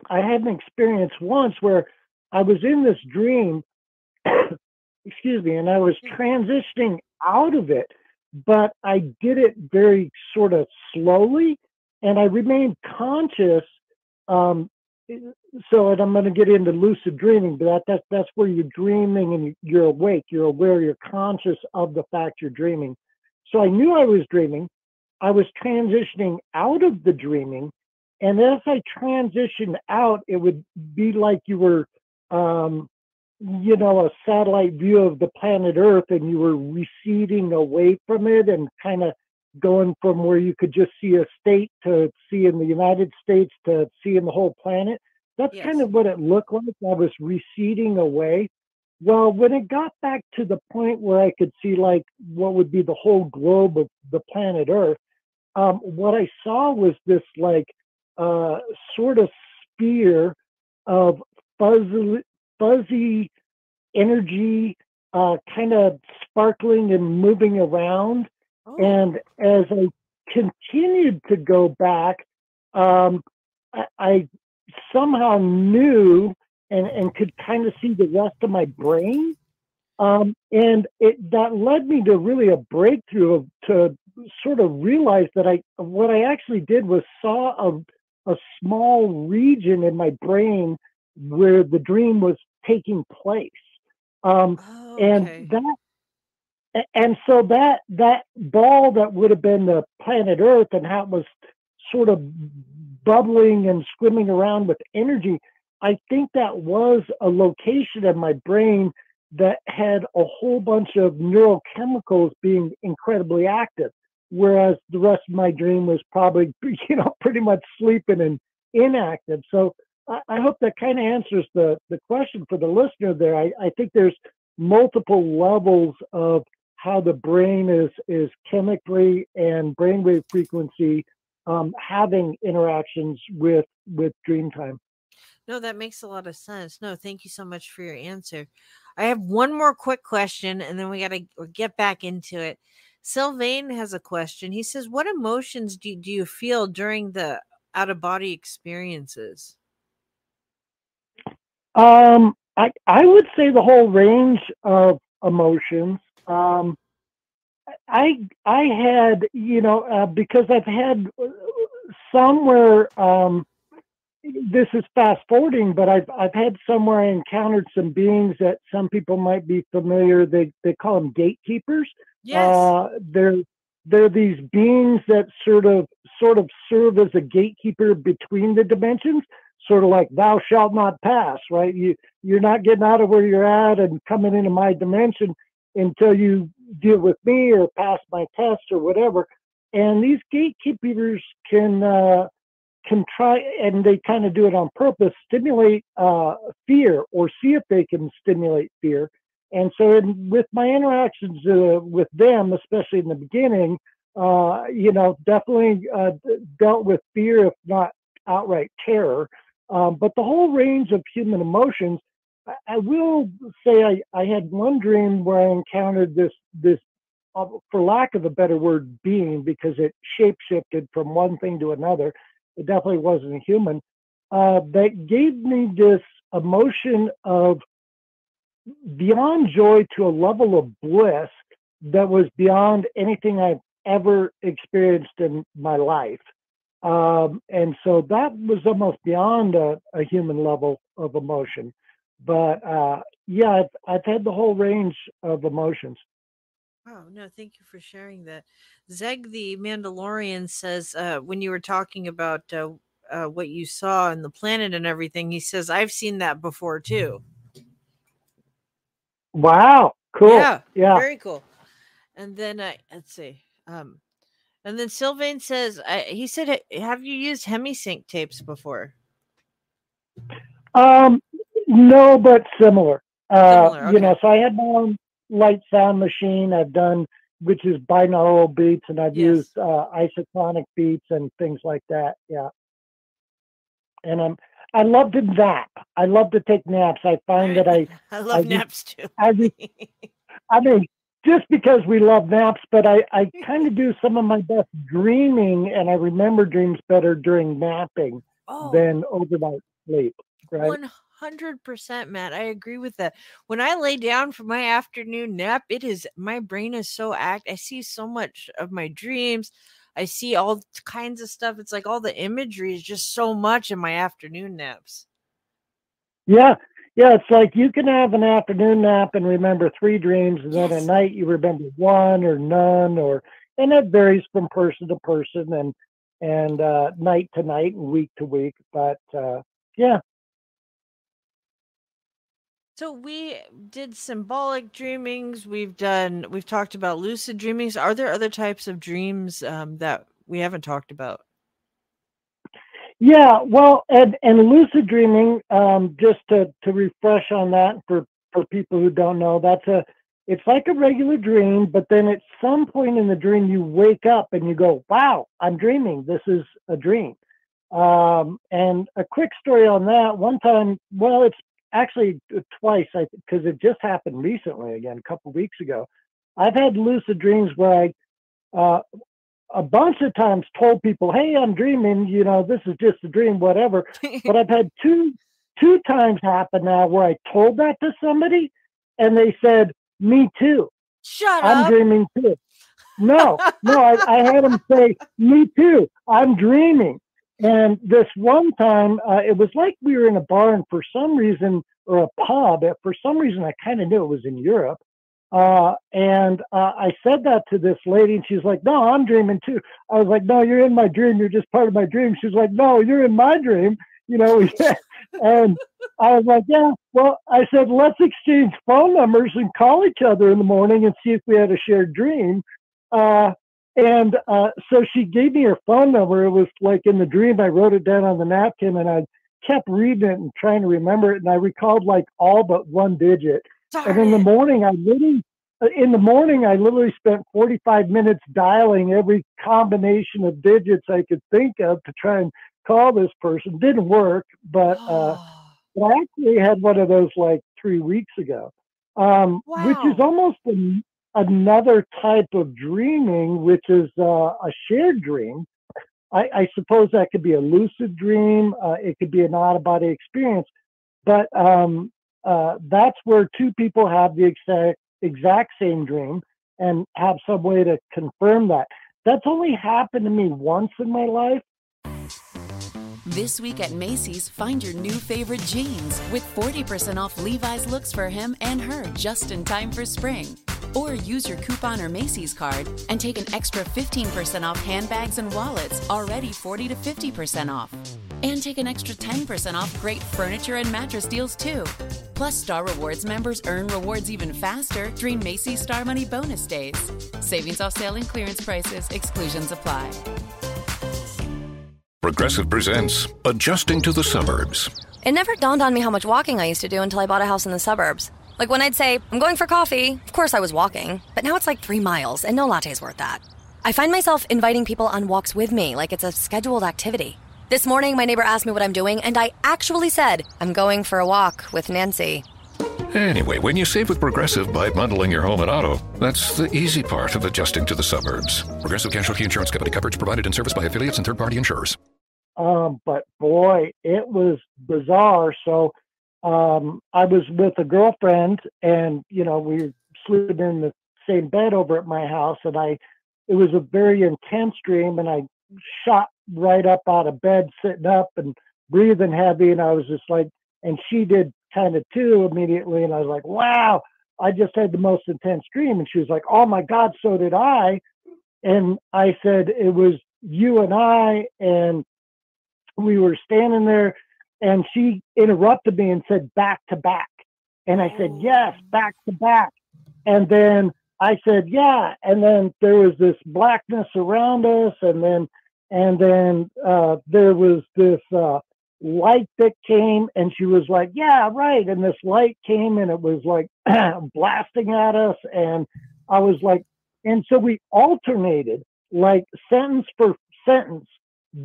I had an experience once where I was in this dream, excuse me, and I was transitioning out of it, but I did it very sort of slowly and I remained conscious. Um, so, and I'm going to get into lucid dreaming, but that, that, that's where you're dreaming and you're awake, you're aware, you're conscious of the fact you're dreaming. So I knew I was dreaming. I was transitioning out of the dreaming. And as I transitioned out, it would be like you were, um, you know, a satellite view of the planet Earth and you were receding away from it and kind of going from where you could just see a state to see in the United States to see in the whole planet. That's yes. kind of what it looked like. I was receding away. Well, when it got back to the point where I could see like what would be the whole globe of the planet Earth, um, what I saw was this like uh, sort of sphere of fuzzy, fuzzy energy, uh, kind of sparkling and moving around. Oh. And as I continued to go back, um, I, I, somehow knew and, and could kind of see the rest of my brain. Um, and it that led me to really a breakthrough of, to sort of realize that I what I actually did was saw a, a small region in my brain where the dream was taking place. Um, oh, okay. And that and so that that ball that would have been the planet Earth and how it was sort of bubbling and swimming around with energy, I think that was a location in my brain that had a whole bunch of neurochemicals being incredibly active, whereas the rest of my dream was probably you know pretty much sleeping and inactive. So I, I hope that kind of answers the the question for the listener there. I, I think there's multiple levels of how the brain is is chemically and brainwave frequency um, having interactions with with dream time. No, that makes a lot of sense. No, thank you so much for your answer. I have one more quick question, and then we got to get back into it. Sylvain has a question. He says, "What emotions do you, do you feel during the out of body experiences?" Um, I I would say the whole range of emotions. Um, I I had you know uh, because I've had somewhere um, this is fast forwarding, but I've I've had somewhere I encountered some beings that some people might be familiar. They they call them gatekeepers. Yes. Uh, they're they're these beings that sort of sort of serve as a gatekeeper between the dimensions sort of like thou shalt not pass right you you're not getting out of where you're at and coming into my dimension until you deal with me or pass my test or whatever. And these gatekeepers can uh, can try, and they kind of do it on purpose, stimulate uh, fear or see if they can stimulate fear. And so, in, with my interactions uh, with them, especially in the beginning, uh, you know, definitely uh, dealt with fear, if not outright terror. Um, but the whole range of human emotions I will say I, I had one dream where I encountered this this uh, for lack of a better word being because it shape shifted from one thing to another. It definitely wasn't human. Uh, that gave me this emotion of beyond joy to a level of bliss that was beyond anything I've ever experienced in my life. Um, and so that was almost beyond a, a human level of emotion. But uh, yeah, I've, I've had the whole range of emotions. Oh no, thank you for sharing that. Zeg the Mandalorian says uh, when you were talking about uh, uh, what you saw in the planet and everything, he says I've seen that before too. Wow, cool. Yeah, yeah, very cool. And then I let's see. Um, And then Sylvain says, I, he said, have you used HemiSync tapes before? Um, no, but similar. Uh, Similar, You know, so I had my own light sound machine. I've done, which is binaural beats, and I've Yes. used uh, isotonic beats and things like that. Yeah. And I'm, I love to nap. I love to take naps. I find that I, I love just- naps too. I I mean, just because we love naps, but I, I kind of do some of my best dreaming, and I remember dreams better during napping Oh. than overnight sleep. Right. One hundred percent, Matt. I agree with that. When I lay down for my afternoon nap, it is my brain is so act. I see so much of my dreams. I see all kinds of stuff. It's like all the imagery is just so much in my afternoon naps. Yeah, yeah. It's like you can have an afternoon nap and remember three dreams, and then at night you remember one or none, or and it varies from person to person and and uh, night to night and week to week. But uh, yeah, So we did symbolic dreamings. We've done. We've talked about lucid dreamings. Are there other types of dreams um, that we haven't talked about? yeah. Well, and and lucid dreaming. Um, just to to refresh on that for for people who don't know, that's a it's like a regular dream, but then at some point in the dream you wake up and you go, "Wow, I'm dreaming. This is a dream." Um, and a quick story on that. One time, well, it's actually twice, I because it just happened recently again, a couple weeks ago. I've had lucid dreams where I, uh, a bunch of times told people, "Hey, I'm dreaming. You know, this is just a dream, whatever." but I've had two two times happen now where I told that to somebody, and they said, "Me too. Shut up. I'm dreaming too." No, no, I, I had them say, "Me too. I'm dreaming." And this one time, uh, it was like we were in a bar, and for some reason, or a pub. For some reason, I kind of knew it was in Europe. Uh, and uh, I said that to this lady, and she's like, "No, I'm dreaming too." I was like, "No, you're in my dream. You're just part of my dream." She's like, "No, you're in my dream." You know, and I was like, "Yeah." Well, I said, "Let's exchange phone numbers and call each other in the morning and see if we had a shared dream." Uh, and uh, so she gave me her phone number. It was like in the dream, I wrote it down on the napkin, and I kept reading it and trying to remember it. And I recalled like all but one digit. and in the morning, I literally, uh, in the morning, I literally spent 45 minutes dialing every combination of digits I could think of to try and call this person. Didn't work, but uh, I actually had one of those like three weeks ago, um, which is almost an, another type of dreaming, which is uh, a shared dream. I, I suppose that could be a lucid dream. Uh, it could be an out of body experience, but um, uh, that's where two people have the exact exact same dream and have some way to confirm that. That's only happened to me once in my life. This week at Macy's, find your new favorite jeans with 40% off Levi's looks for him and her just in time for spring. Or use your coupon or Macy's card and take an extra 15% off handbags and wallets, already 40 to 50% off. And take an extra 10% off great furniture and mattress deals too. Plus, Star Rewards members earn rewards even faster during Macy's Star Money bonus days. Savings off sale and clearance prices, exclusions apply. Progressive presents Adjusting to the Suburbs. It never dawned on me how much walking I used to do until I bought a house in the suburbs. Like when I'd say, I'm going for coffee, of course I was walking, but now it's like three miles, and no latte's worth that. I find myself inviting people on walks with me like it's a scheduled activity. This morning, my neighbor asked me what I'm doing, and I actually said, I'm going for a walk with Nancy. Anyway, when you save with Progressive by bundling your home and auto, that's the easy part of adjusting to the suburbs. Progressive Casualty Insurance Company coverage provided and serviced by affiliates and third party insurers. Um, but boy, it was bizarre. So um, I was with a girlfriend, and you know we sleeping in the same bed over at my house, and I it was a very intense dream, and I shot right up out of bed, sitting up and breathing heavy, and I was just like, and she did kind of too immediately, and I was like, wow, I just had the most intense dream, and she was like, oh my god, so did I, and I said it was you and I, and we were standing there and she interrupted me and said back to back. And i said yes back to back. And then I said, yeah. And then there was this blackness around us, and then and then uh, there was this uh, light that came, and she was like, yeah, right. And this light came, and it was like blasting at us, and I was like, and so we alternated like sentence for sentence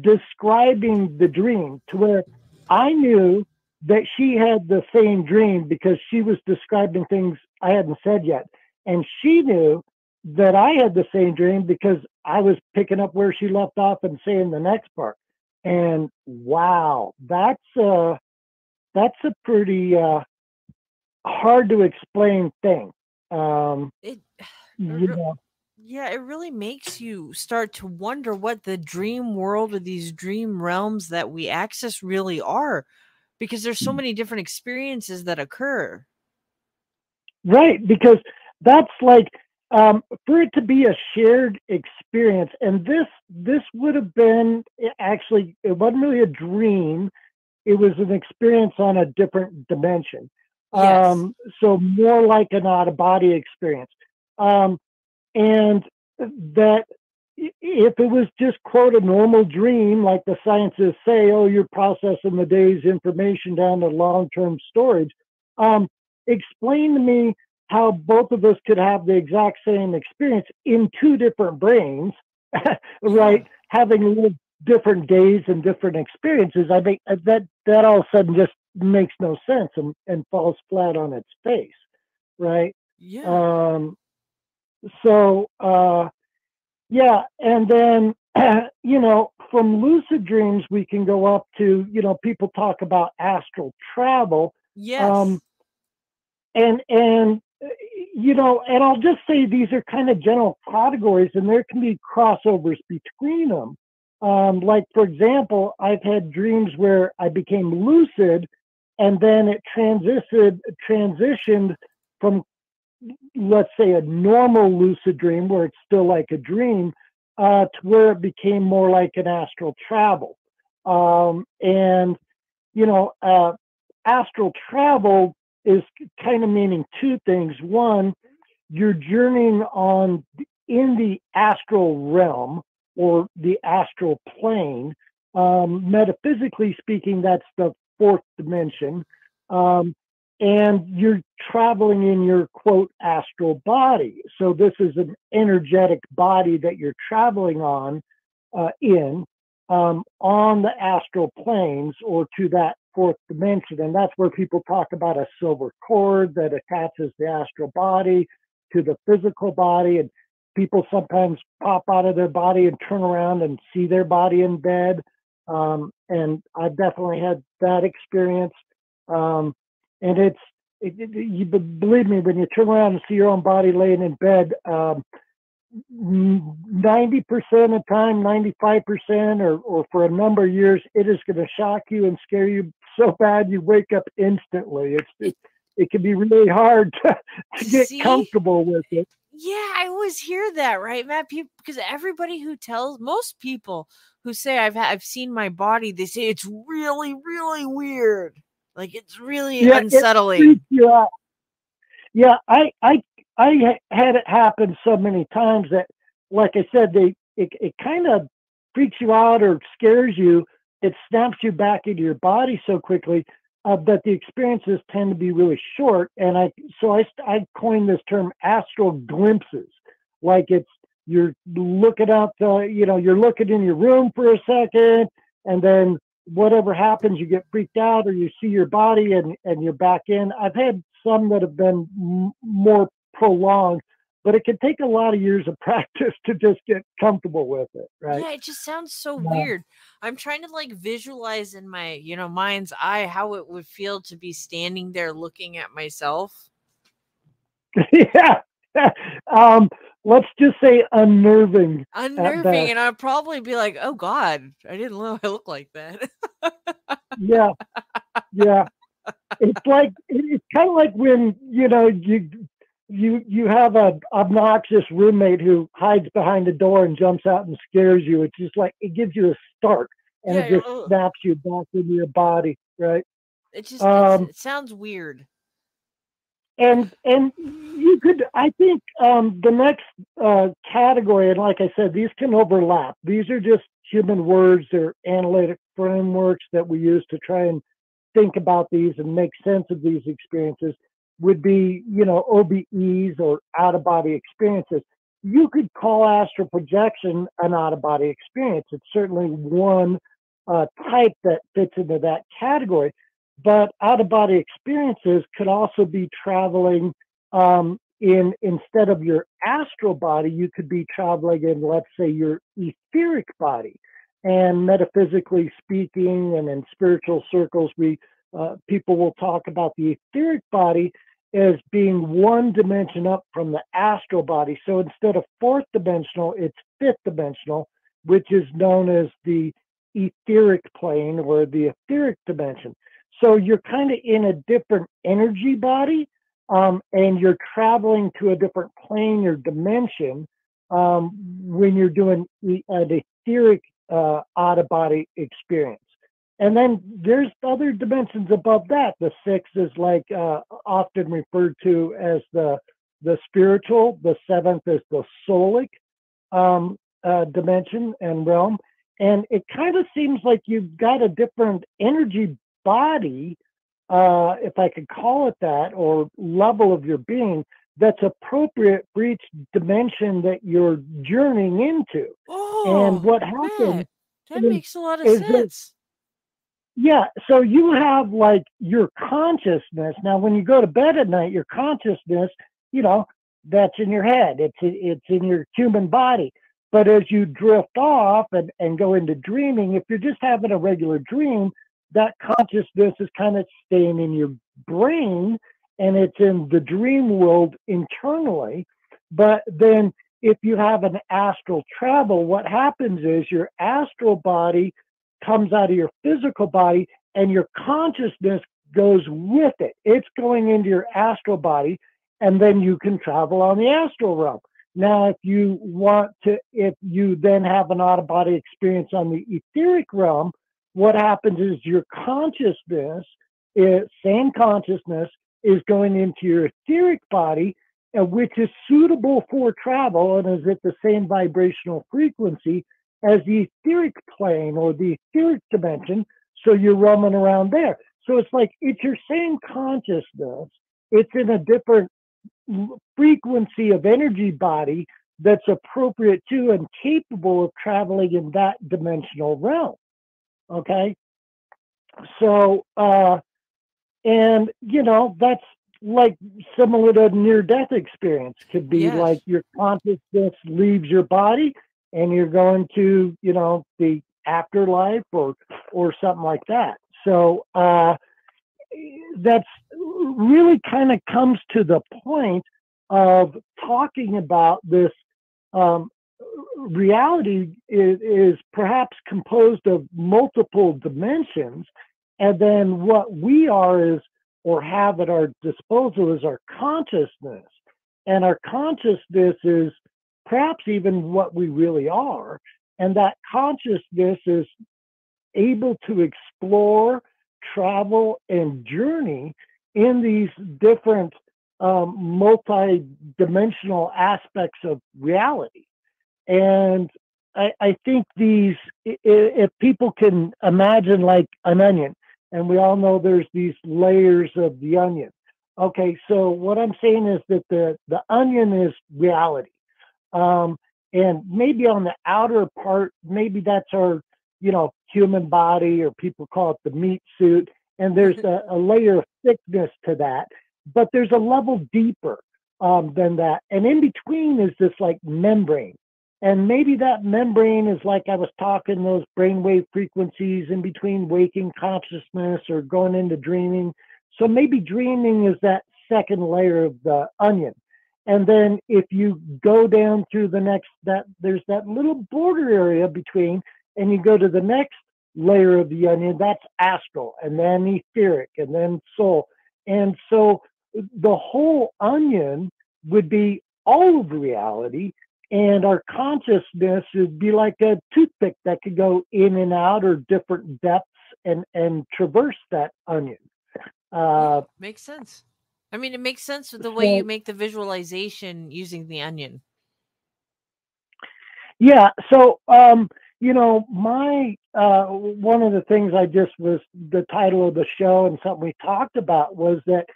describing the dream to where I knew that she had the same dream because she was describing things I hadn't said yet. And she knew that I had the same dream because I was picking up where she left off and saying the next part. And wow, that's a that's a pretty uh hard to explain thing. Um it you know, yeah, it really makes you start to wonder what the dream world or these dream realms that we access really are because there's so many different experiences that occur. Right, because that's like um, for it to be a shared experience, and this this would have been actually it wasn't really a dream; it was an experience on a different dimension. Yes. Um, so more like an out of body experience, um, and that if it was just quote a normal dream, like the scientists say, oh, you're processing the day's information down to long term storage. Um, explain to me how both of us could have the exact same experience in two different brains, right? Having lived different days and different experiences. I think that that all of a sudden just makes no sense and, and falls flat on its face, right? Yeah. Um, so uh, yeah, and then you know from lucid dreams we can go up to you know people talk about astral travel. Yes. Um, and and you know, and I'll just say these are kind of general categories, and there can be crossovers between them. Um, like for example, I've had dreams where I became lucid, and then it transited transitioned from let's say a normal lucid dream where it's still like a dream uh, to where it became more like an astral travel um, and you know uh, astral travel is kind of meaning two things. One you're journeying on in the astral realm or the astral plane. Um, metaphysically speaking that's the fourth dimension. Um, and you're traveling in your quote astral body. So this is an energetic body that you're traveling on uh, in um, on the astral planes or to that fourth dimension, and that's where people talk about a silver cord that attaches the astral body to the physical body, and people sometimes pop out of their body and turn around and see their body in bed. Um, and I've definitely had that experience. Um, and it's it, it, you believe me when you turn around and see your own body laying in bed um, 90% of the time 95% or, or for a number of years it is going to shock you and scare you so bad you wake up instantly it's it, it can be really hard to, to get See? comfortable with it Yeah, I always hear that, right, Matt? People, because everybody who tells most people who say I've I've seen my body, they say it's really, really weird. Like it's really Yeah, unsettling. you. Yeah, I I I had it happen so many times that, like I said, they it, it kind of freaks you out or scares you. It snaps you back into your body so quickly uh, that the experiences tend to be really short. And I so I I coined this term astral glimpses, like it's you're looking out, uh, you know, you're looking in your room for a second, and then whatever happens, you get freaked out or you see your body and, and you're back in. I've had some that have been m- more prolonged, but it can take a lot of years of practice to just get comfortable with it, right? Yeah, it just sounds so Yeah. weird. I'm trying to like visualize in my, you know, mind's eye how it would feel to be standing there looking at myself. yeah. um, let's just say unnerving. Unnerving, and I'd probably be like, "Oh God, I didn't know I look like that." yeah yeah it's like it's kind of like when you know you you you have a obnoxious roommate who hides behind a door and jumps out and scares you it's just like it gives you a start and Yeah, it just "Ugh." snaps you back into your body right It just Um, it sounds weird. and and you you could, I think um, the next uh, category, and like I said, these can overlap. These are just human words, they're analytic frameworks that we use to try and think about these and make sense of these experiences would be, you know, OBEs or out of body experiences. You could call astral projection an out of body experience. It's certainly one uh, type that fits into that category. But out of body experiences could also be traveling um, in instead of your astral body, you could be traveling in, let's say, your etheric body. And metaphysically speaking, and in spiritual circles, we uh, people will talk about the etheric body as being one dimension up from the astral body. So instead of fourth dimensional, it's fifth dimensional, which is known as the etheric plane or the etheric dimension. So you're kind of in a different energy body um, and you're traveling to a different plane or dimension um, when you're doing an etheric uh, out of body experience. And then there's other dimensions above that. The six is like uh, often referred to as the the spiritual. The seventh is the soulic um, uh, dimension and realm. And it kind of seems like you've got a different energy body, uh, if I could call it that, or level of your being that's appropriate for each dimension that you're journeying into. Oh, and what happens? That makes a lot of sense. That, yeah, so you have like your consciousness. Now, when you go to bed at night, your consciousness, you know, that's in your head. It's it's in your human body. But as you drift off and, and go into dreaming, if you're just having a regular dream, that consciousness is kind of staying in your brain and it's in the dream world internally. But then if you have an astral travel, what happens is your astral body comes out of your physical body and your consciousness goes with it. It's going into your astral body, and then you can travel on the astral realm. Now, if you want to, if you then have an out of body experience on the etheric realm, what happens is your consciousness, is, same consciousness, is going into your etheric body, uh, which is suitable for travel and is at the same vibrational frequency as the etheric plane or the etheric dimension. So you're roaming around there. So it's like it's your same consciousness. It's in a different frequency of energy body that's appropriate to and capable of traveling in that dimensional realm. Okay. So, uh, and you know, that's like similar to near death experience could be Yes. like your consciousness leaves your body and you're going to, you know, the afterlife or, or something like that. So, uh, that's really kind of comes to the point of talking about this um, reality is, is perhaps composed of multiple dimensions and then what we are is or have at our disposal is our consciousness and our consciousness is perhaps even what we really are and that consciousness is able to explore travel and journey in these different um, multi-dimensional aspects of reality. And I, I think these if people can imagine like an onion and we all know there's these layers of the onion. Okay so what i'm saying is that the the onion is reality um, and maybe on the outer part maybe that's our you know human body or people call it the meat suit and there's a, a layer of thickness to that but there's a level deeper um, than that and in between is this like membrane and maybe that membrane is like I was talking, those brainwave frequencies in between waking consciousness or going into dreaming. So maybe dreaming is that second layer of the onion. And then if you go down through the next, that there's that little border area between, and you go to the next layer of the onion, that's astral, and then etheric, and then soul. And so the whole onion would be all of reality and our consciousness would be like a toothpick that could go in and out or different depths and and traverse that onion uh Makes sense. I mean, it makes sense with the way you make the visualization using the onion. Yeah. So, um, you know, my uh, one of the things I just was the title of the show and something we talked about was that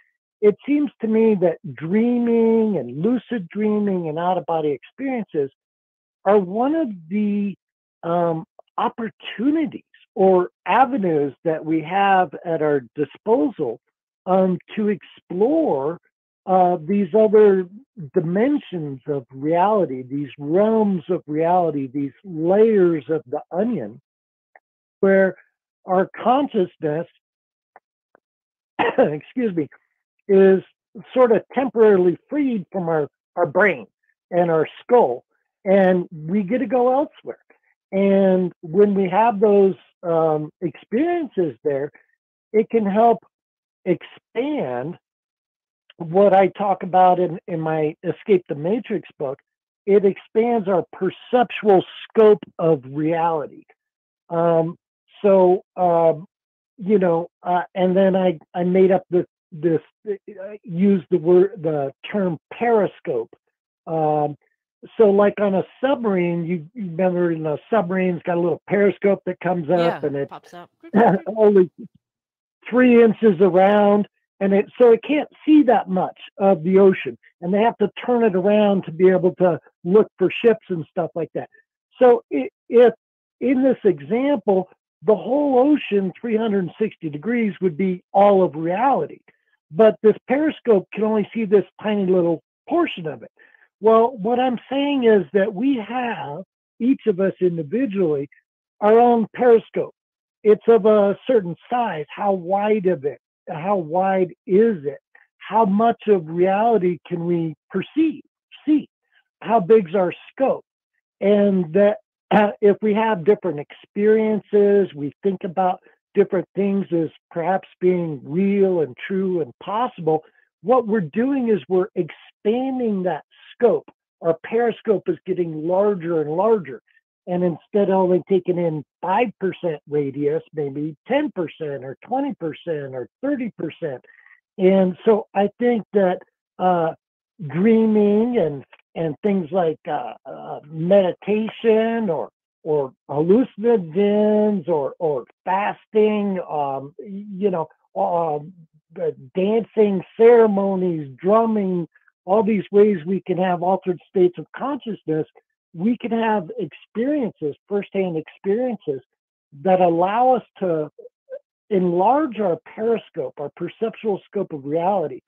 it seems to me that dreaming and lucid dreaming and out of body experiences are one of the um, opportunities or avenues that we have at our disposal um, to explore uh, these other dimensions of reality, these realms of reality, these layers of the onion, where our consciousness, excuse me, is sort of temporarily freed from our, our brain and our skull, and we get to go elsewhere. And when we have those um, experiences there, it can help expand what I talk about in, in my Escape the Matrix book. It expands our perceptual scope of reality. Um, so, um, you know, uh, and then I, I made up this, this uh, used the word, the term periscope. Um, so like on a submarine, you, you remember in a submarine's got a little periscope that comes up Yeah, and it pops up. only three inches around and it so it can't see that much of the ocean and they have to turn it around to be able to look for ships and stuff like that. So if in this example the whole ocean 360 degrees would be all of reality. But this periscope can only see this tiny little portion of it. Well what i'm saying is that we have each of us individually our own periscope it's of a certain size. How wide of it? How wide is it? How much of reality can we perceive, see? How big's our scope? And that if we have different experiences, we think about different things as perhaps being real and true and possible. What we're doing is we're expanding that scope. Our periscope is getting larger and larger and instead only taking in 5% radius, maybe 10% or 20% or 30%. And so I think that uh, dreaming and, and things like uh, uh, meditation or, or hallucinogens or, or fasting, um, you know, um, dancing ceremonies, drumming, all these ways we can have altered states of consciousness we can have experiences, firsthand experiences that allow us to enlarge our periscope, our perceptual scope of reality,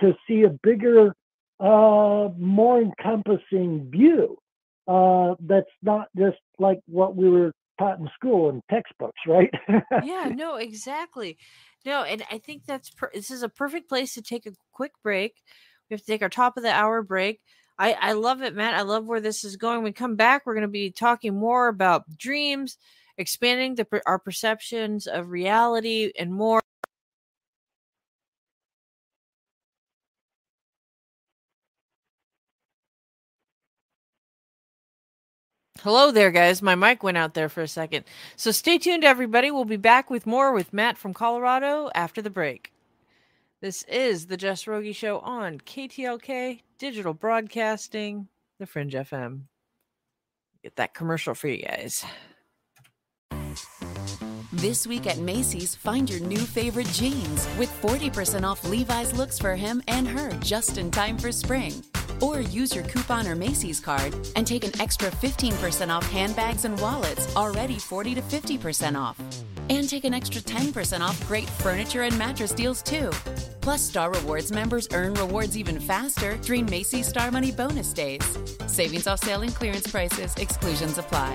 to see a bigger, uh, more encompassing view uh, that's not just like what we were taught in school and textbooks, right? yeah, no, exactly. No, and I think that's per- this is a perfect place to take a quick break. We have to take our top of the hour break. I, I love it, Matt. I love where this is going. When we come back, we're going to be talking more about dreams, expanding the, our perceptions of reality, and more. Hello there, guys. My mic went out there for a second. So stay tuned, everybody. We'll be back with more with Matt from Colorado after the break. This is the Jess Rogie Show on KTLK Digital Broadcasting, the Fringe FM. Get that commercial for you guys. This week at Macy's, find your new favorite jeans with 40% off Levi's looks for him and her just in time for spring. Or use your coupon or Macy's card and take an extra 15% off handbags and wallets, already 40 to 50% off. And take an extra 10% off great furniture and mattress deals too. Plus, Star Rewards members earn rewards even faster during Macy's Star Money bonus days. Savings off sale and clearance prices, exclusions apply.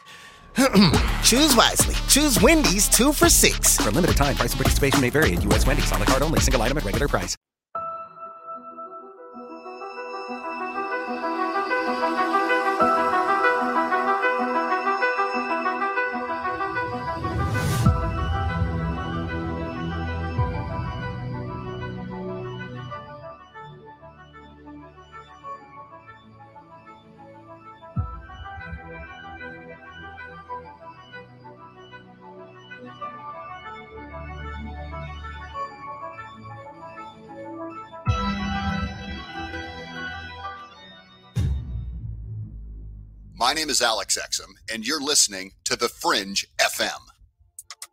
Choose wisely. Choose Wendy's 2 for 6. For limited time, price and participation may vary at U.S. Wendy's on the card only. Single item at regular price. My name is Alex Exum, and you're listening to The Fringe FM.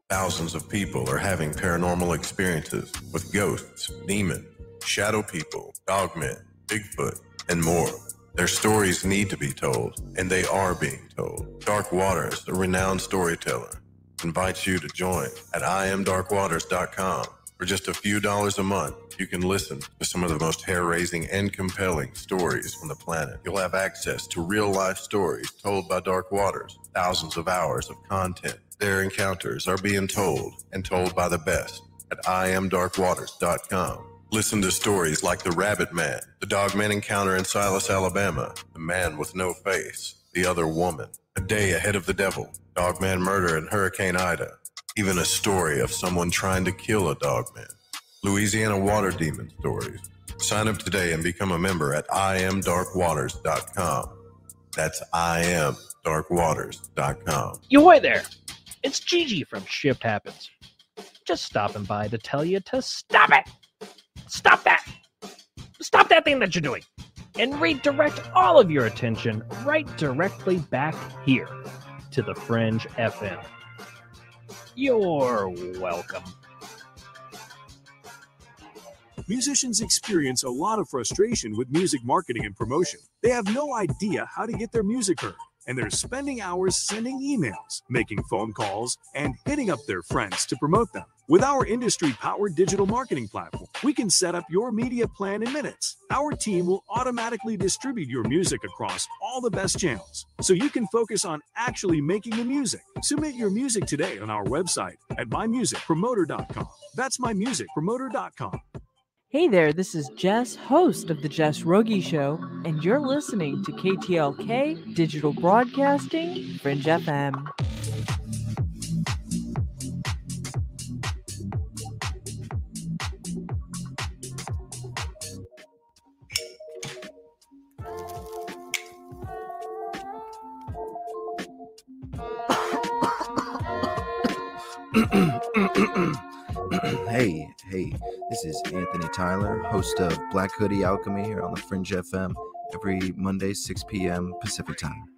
Thousands of people are having paranormal experiences with ghosts, demons, shadow people, dogmen, Bigfoot, and more. Their stories need to be told, and they are being told. Dark Waters, a renowned storyteller, invites you to join at iamdarkwaters.com. For just a few dollars a month, you can listen to some of the most hair raising and compelling stories on the planet. You'll have access to real life stories told by Dark Waters, thousands of hours of content. Their encounters are being told and told by the best at iamdarkwaters.com. Listen to stories like The Rabbit Man, the Dogman encounter in Silas, Alabama, The Man with No Face, The Other Woman, A Day Ahead of the Devil, Dogman Murder in Hurricane Ida, even a story of someone trying to kill a dogman. Louisiana Water Demon stories. Sign up today and become a member at iamdarkwaters.com. That's iamdarkwaters.com. Yo, there. It's Gigi from Shift Happens. Just stopping by to tell you to stop it. Stop that. Stop that thing that you're doing. And redirect all of your attention right directly back here to the Fringe FM. You're welcome. Musicians experience a lot of frustration with music marketing and promotion. They have no idea how to get their music heard, and they're spending hours sending emails, making phone calls, and hitting up their friends to promote them. With our industry powered digital marketing platform, we can set up your media plan in minutes. Our team will automatically distribute your music across all the best channels so you can focus on actually making the music. Submit your music today on our website at mymusicpromoter.com. That's mymusicpromoter.com. Hey there, this is Jess, host of The Jess Rogie Show, and you're listening to KTLK Digital Broadcasting Fringe FM. hey, hey, this is Anthony Tyler, host of Black Hoodie Alchemy here on the Fringe FM every Monday, 6 p.m. Pacific Time.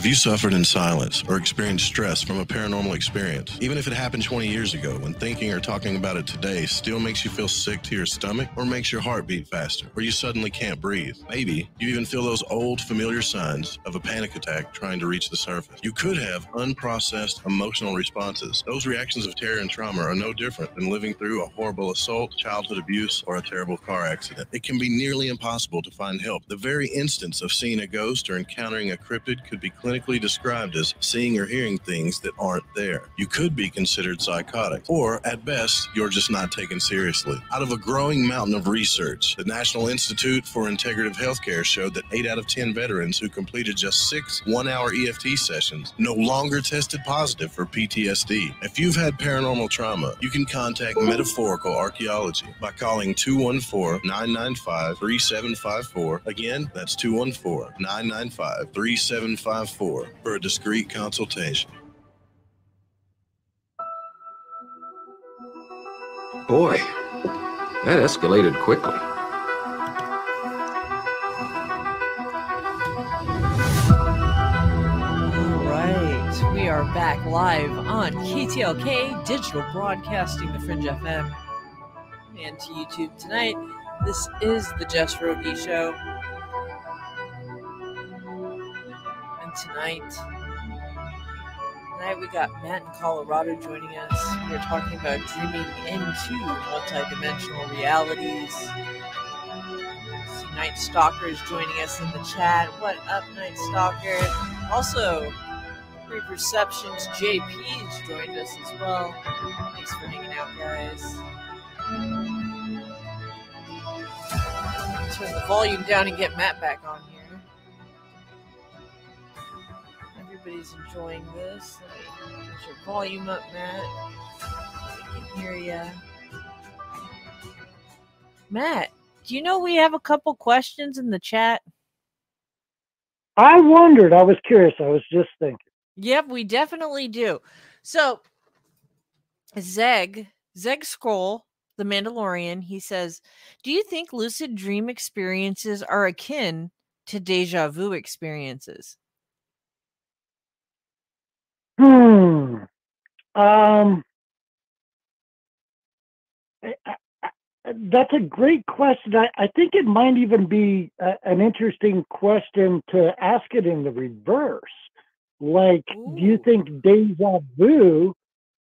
Have you suffered in silence or experienced stress from a paranormal experience? Even if it happened 20 years ago, when thinking or talking about it today still makes you feel sick to your stomach or makes your heart beat faster, or you suddenly can't breathe. Maybe you even feel those old familiar signs of a panic attack trying to reach the surface. You could have unprocessed emotional responses. Those reactions of terror and trauma are no different than living through a horrible assault, childhood abuse, or a terrible car accident. It can be nearly impossible to find help. The very instance of seeing a ghost or encountering a cryptid could be described as seeing or hearing things that aren't there. You could be considered psychotic, or at best, you're just not taken seriously. Out of a growing mountain of research, the National Institute for Integrative Healthcare showed that 8 out of 10 veterans who completed just six one hour EFT sessions no longer tested positive for PTSD. If you've had paranormal trauma, you can contact Metaphorical Archaeology by calling 214 995 3754. Again, that's 214 995 3754 for a discreet consultation. Boy, that escalated quickly. All right, we are back live on KTLK Digital Broadcasting, the Fringe FM, and to YouTube tonight. This is the Jess Rogie Show. Tonight, tonight we got Matt in Colorado joining us. We're talking about dreaming into multidimensional realities. See Night Stalker is joining us in the chat. What up, Night Stalker? Also, Reperceptions JP has joined us as well. Thanks for hanging out, guys. Turn the volume down and get Matt back on Everybody's enjoying this. Get your volume up, Matt. I can hear you. Matt, do you know we have a couple questions in the chat? I wondered. I was curious. I was just thinking. Yep, we definitely do. So, Zeg, Zeg Scroll, The Mandalorian. He says, "Do you think lucid dream experiences are akin to deja vu experiences?" Hmm. Um. I- I- That's a great question. I, I think it might even be a, an interesting question to ask it in the reverse. Like, do you think deja vu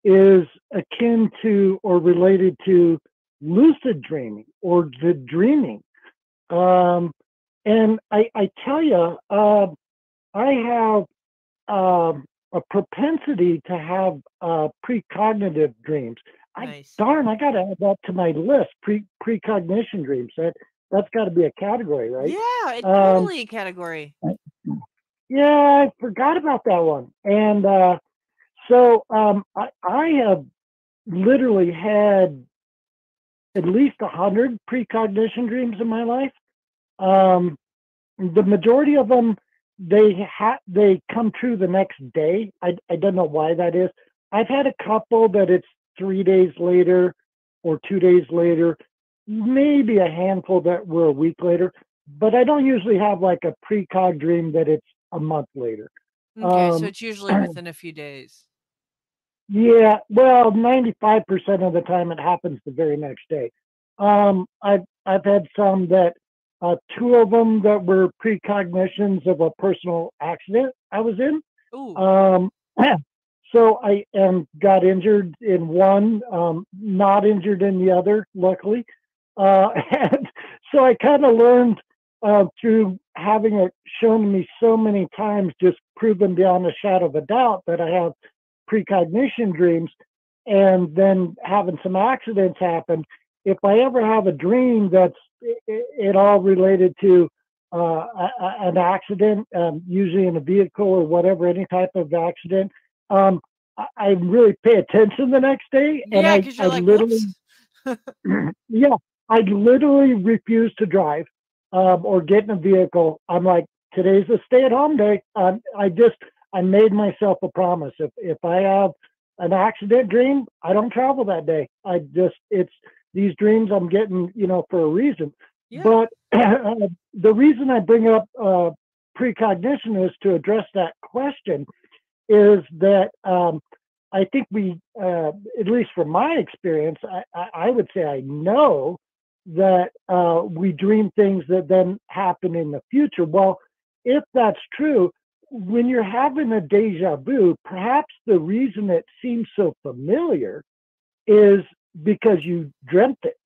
is akin to or related to lucid dreaming or the dreaming? Um, and I, I tell you, uh, I have um, a propensity to have uh, precognitive dreams. I, Darn, I got to add that to my list. Pre precognition dreams. That that's got to be a category, right? Yeah, Um, totally a category. yeah, I forgot about that one. And uh, so um, I, I have literally had at least a hundred precognition dreams in my life. Um, the majority of them they ha- they come true the next day. I I don't know why that is. I've had a couple that it's three days later or two days later, maybe a handful that were a week later. But I don't usually have like a precog dream that it's a month later. Okay, so Um, it's usually within a few days. Yeah, well, ninety-five percent of the time it happens the very next day. Um, I've I've had some that uh, two of them that were precognitions of a personal accident I was in. Ooh. Um, so I um, got injured in one, um, not injured in the other, luckily. Uh, and so I kind of learned uh, through having it shown to me so many times, just proven beyond a shadow of a doubt that I have precognition dreams, and then having some accidents happen. If I ever have a dream that's i- at all related to uh, an accident, um, usually in a vehicle or whatever, any type of accident, um, I, I really pay attention the next day, and Yeah, I, I like, literally, yeah, I literally refuse to drive um, or get in a vehicle. I'm like, today's a stay-at-home day. Um, I just I made myself a promise. If if I have an accident dream, I don't travel that day. I just it's these dreams I'm getting, you know, for a reason. But the reason I bring up uh, precognition is to address that question. Is that um, I think we, uh, at least from my experience, I, I, I would say I know that uh, we dream things that then happen in the future. Well, if that's true, when you're having a deja vu, perhaps the reason it seems so familiar is because you dreamt it,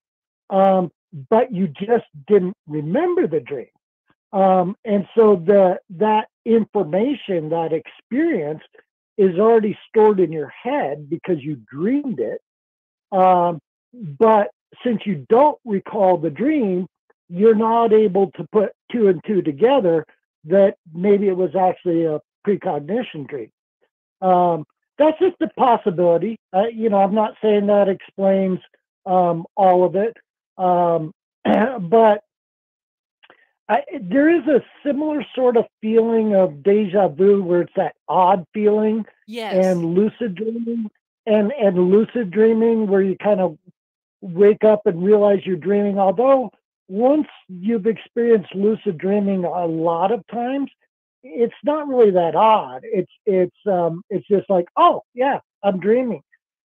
um, but you just didn't remember the dream. Um, and so the that information, that experience, is already stored in your head because you dreamed it. Um, but since you don't recall the dream, you're not able to put two and two together that maybe it was actually a precognition dream. Um, that's just a possibility. Uh, you know, I'm not saying that explains um, all of it, um, but I, there is a similar sort of feeling of deja vu where it's that odd feeling Yes. and lucid dreaming and and lucid dreaming where you kind of wake up and realize you're dreaming although once you've experienced lucid dreaming a lot of times it's not really that odd it's it's um it's just like oh yeah i'm dreaming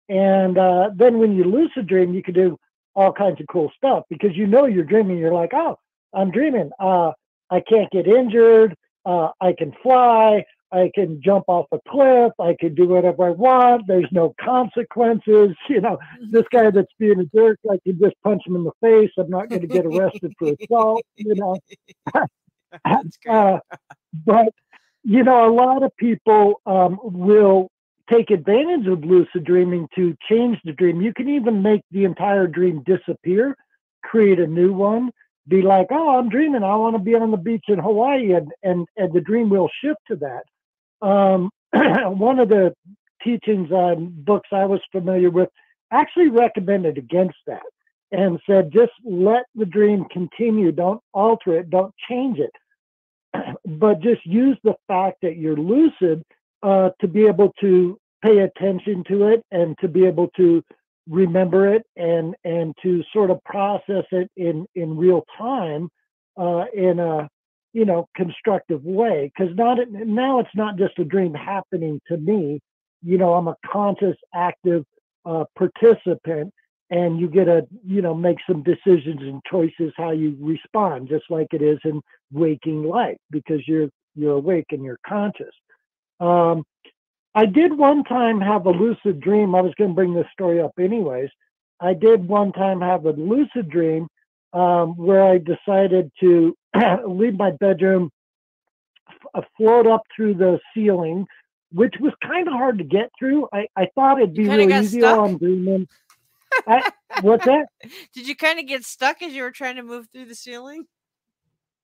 and uh then when you lucid dream you can do all kinds of cool stuff because you know you're dreaming you're like oh i'm dreaming uh i can't get injured uh i can fly I can jump off a cliff. I can do whatever I want. There's no consequences. You know, this guy that's being a jerk, I can just punch him in the face. I'm not going to get arrested for assault. You know, uh, but you know, a lot of people um, will take advantage of lucid dreaming to change the dream. You can even make the entire dream disappear, create a new one. Be like, oh, I'm dreaming. I want to be on the beach in Hawaii, and and and the dream will shift to that um, one of the teachings on books I was familiar with actually recommended against that and said just let the dream continue, don't alter it, don't change it, but just use the fact that you're lucid uh, to be able to pay attention to it and to be able to remember it and and to sort of process it in in real time uh, in a you know constructive way. Because not now it's not just a dream happening to me. You know i'm a conscious active uh, participant and you get to you know make some decisions and choices how you respond just like it is in waking life because you're you're awake and you're conscious. Um, i did one time have a lucid dream. I was going to bring this story up anyways. I did one time have a lucid dream um, where i decided to leave my bedroom f- float up through the ceiling which was kind of hard to get through. I, I thought it'd be really easy. While i'm dreaming I, what's that? Did you kind of get stuck as you were trying to move through the ceiling?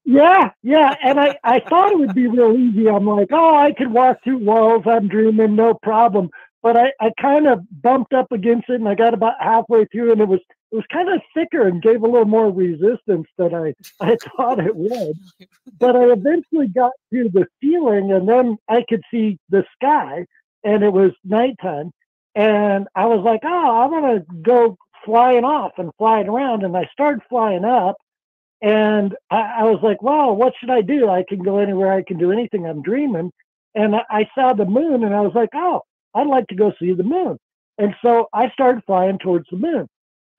Yeah, yeah. And I, I thought it would be real easy. I'm like, oh, I could walk through walls. I'm dreaming, no problem. But I, I kind of bumped up against it and I got about halfway through and it was it was kind of thicker and gave a little more resistance than I, I thought it would. But I eventually got to the ceiling and then I could see the sky and it was nighttime. And I was like, oh, I'm going to go flying off and flying around. And I started flying up. And I, I was like, well, what should I do? I can go anywhere. I can do anything. I'm dreaming. And I, I saw the moon and I was like, oh, I'd like to go see the moon. And so I started flying towards the moon.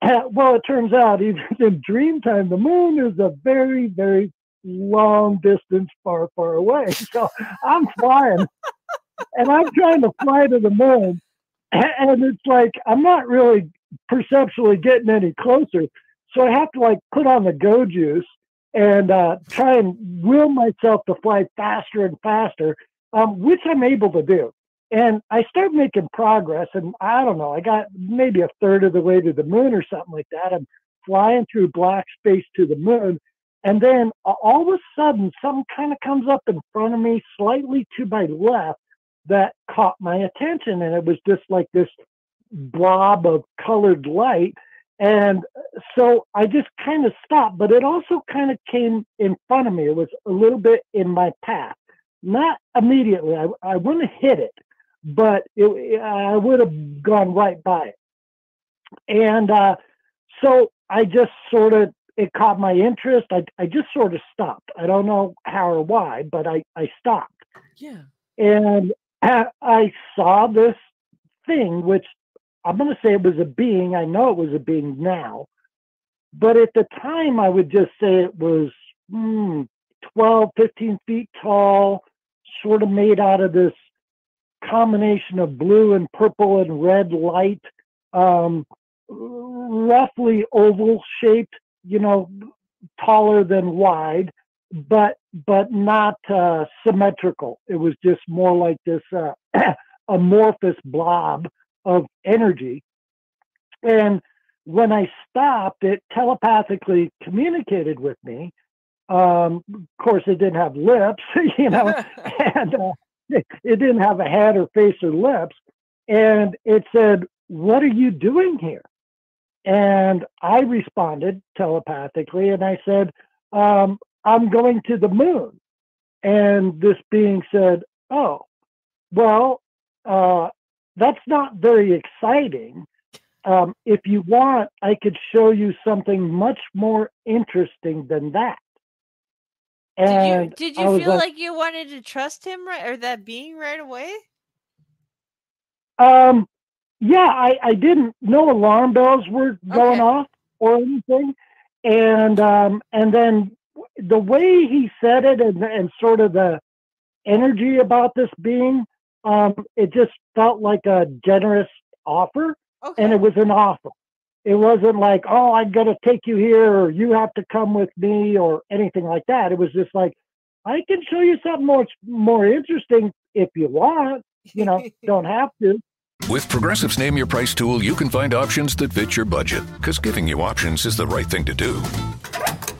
well, it turns out, even in dream time, the moon is a very, very long distance far, far away. So I'm flying and I'm trying to fly to the moon and it's like I'm not really perceptually getting any closer. So I have to like put on the go juice and uh, try and will myself to fly faster and faster, um, which I'm able to do. And I start making progress, and I don't know, I got maybe a third of the way to the moon or something like that. I'm flying through black space to the moon. And then all of a sudden, something kind of comes up in front of me, slightly to my left, that caught my attention. And it was just like this blob of colored light. And so I just kind of stopped, but it also kind of came in front of me. It was a little bit in my path, not immediately. I, I wouldn't have hit it, but it, I would have gone right by it. And uh, so I just sort of, it caught my interest. I, I just sort of stopped. I don't know how or why, but I, I stopped. Yeah. And I saw this thing, which I'm going to say it was a being. I know it was a being now. But at the time, I would just say it was mm, 12, 15 feet tall, sort of made out of this combination of blue and purple and red light, um, roughly oval shaped, you know, taller than wide but but not uh, symmetrical. It was just more like this uh, amorphous blob of energy. And when I stopped, it telepathically communicated with me. Um, of course, it didn't have lips, you know, and uh, it, it didn't have a head or face or lips. And it said, What are you doing here? And I responded telepathically and I said, um, I'm going to the moon. And this being said, oh, well, uh, that's not very exciting. Um, if you want, I could show you something much more interesting than that. And did you, did you feel like, like, you wanted to trust him right or that being right away? Um, yeah, I, I didn't. No alarm bells were going okay. off or anything, and um, and then the way he said it and, and sort of the energy about this being, um, it just felt like a generous offer, okay. and it was an offer. It wasn't like, oh, I'm going to take you here, or you have to come with me, or anything like that. It was just like, I can show you something more more interesting if you want. You know, don't have to. With Progressive's Name Your Price tool, you can find options that fit your budget, because giving you options is the right thing to do.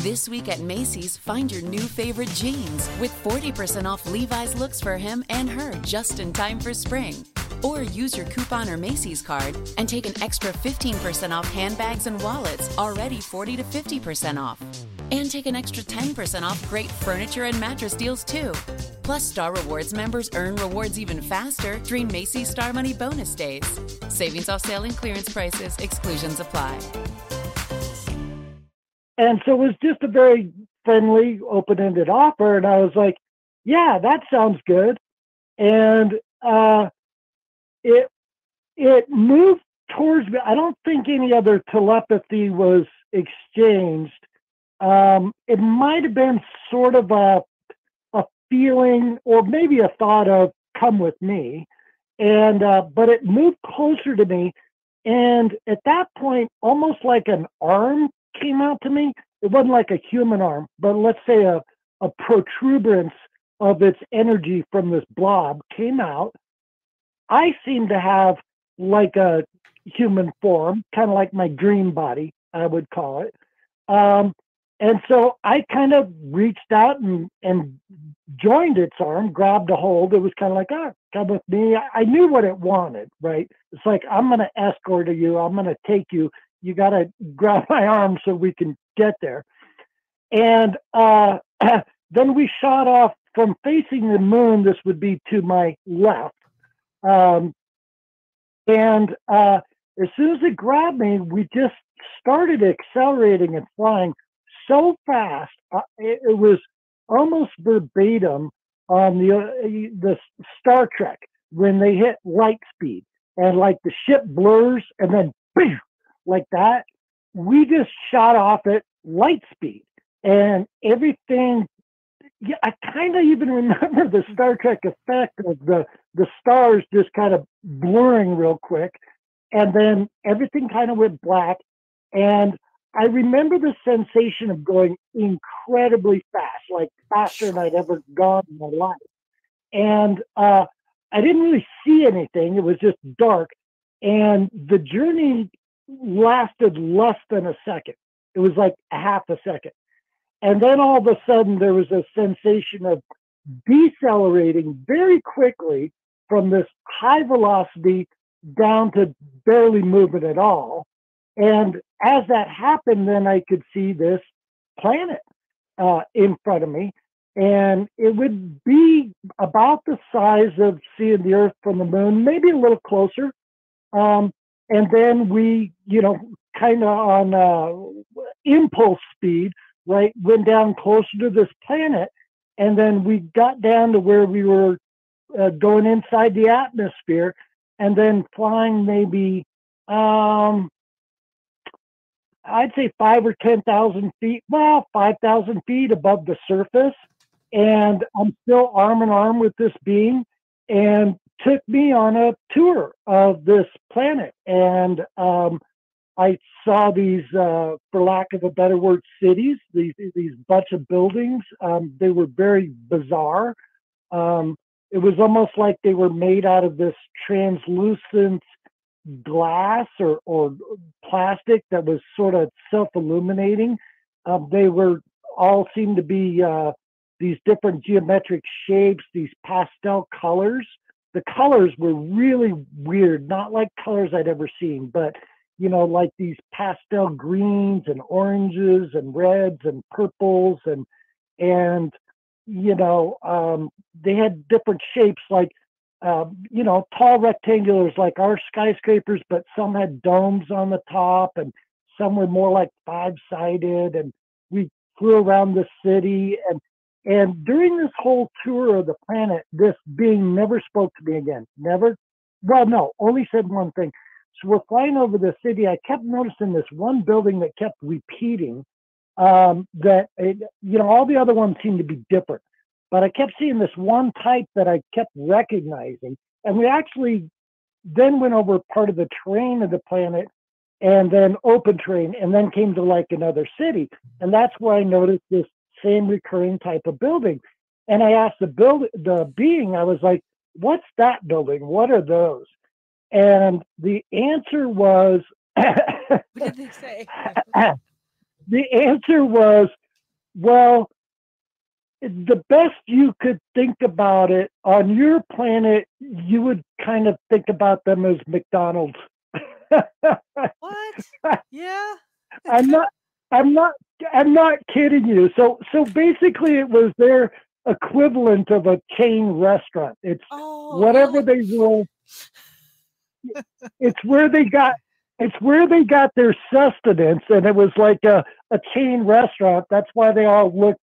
This week at Macy's, find your new favorite jeans with 40% off Levi's looks for him and her just in time for spring. Or use your coupon or Macy's card and take an extra 15% off handbags and wallets, already 40 to 50% off. And take an extra 10% off great furniture and mattress deals too. Plus, Star Rewards members earn rewards even faster during Macy's Star Money bonus days. Savings off sale and clearance prices, exclusions apply. And so it was just a very friendly, open ended offer. And I was like, yeah, that sounds good. And uh, it it moved towards me. I don't think any other telepathy was exchanged. Um, it might have been sort of a a feeling or maybe a thought of come with me. And uh, but it moved closer to me. And at that point, almost like an arm came out to me. It wasn't like a human arm, but let's say a, a protuberance of its energy from this blob came out. I seem to have like a human form, kind of like my dream body, I would call it. Um, and so I kind of reached out and, and joined its arm, grabbed a hold. It was kind of like, oh, come with me. I knew what it wanted, right? It's like, I'm going to escort you. I'm going to take you you got to grab my arm so we can get there. And uh, then we shot off from facing the moon. This would be to my left. Um, and uh, as soon as it grabbed me, we just started accelerating and flying so fast. Uh, it, it, was almost verbatim on the uh, the Star Trek when they hit light speed and like the ship blurs and then like that, we just shot off at light speed and everything. Yeah, I kind of even remember the Star Trek effect of the the stars just kind of blurring real quick, and then everything kind of went black. And I remember the sensation of going incredibly fast, like faster than I'd ever gone in my life. And uh, I didn't really see anything; it was just dark. And the journey lasted less than a second. It was like a half a second. And then all of a sudden, there was a sensation of decelerating very quickly from this high velocity down to barely moving at all. And as that happened, then I could see this planet uh, in front of me. And it would be about the size of seeing the Earth from the moon, maybe a little closer. Um, and then we, you know, kind of on uh, impulse speed, right, went down closer to this planet, and then we got down to where we were uh, going inside the atmosphere, and then flying maybe, um, I'd say five or ten thousand feet, well, five thousand feet above the surface, and I'm still arm in arm with this being, and took me on a tour of this planet, and um, I saw these, uh, for lack of a better word, cities. These these bunch of buildings. Um, they were very bizarre. Um, it was almost like they were made out of this translucent glass or, or plastic that was sort of self-illuminating. Um, they were all seemed to be uh, these different geometric shapes, these pastel colors the colors were really weird, not like colors I'd ever seen, but you know, like these pastel greens and oranges and reds and purples and and you know, um, they had different shapes like uh, you know, tall rectangulars like our skyscrapers, but some had domes on the top and some were more like five sided and we flew around the city and and during this whole tour of the planet, this being never spoke to me again. Never, well, no, only said one thing. So we're flying over the city. I kept noticing this one building that kept repeating. Um, that it, you know, all the other ones seemed to be different, but I kept seeing this one type that I kept recognizing. And we actually then went over part of the terrain of the planet and then open terrain and then came to like another city. And that's where I noticed this same recurring type of building. And I asked the build the being, I was like, what's that building? What are those? And the answer was what did they say? the answer was Well, the best you could think about it on your planet, you would kind of think about them as McDonald's. what? Yeah. I'm not. I'm not. I'm not kidding you. So, so basically, it was their equivalent of a chain restaurant. It's Oh, whatever they were. It's where they got. It's where they got their sustenance, and it was like a, a chain restaurant. That's why they all look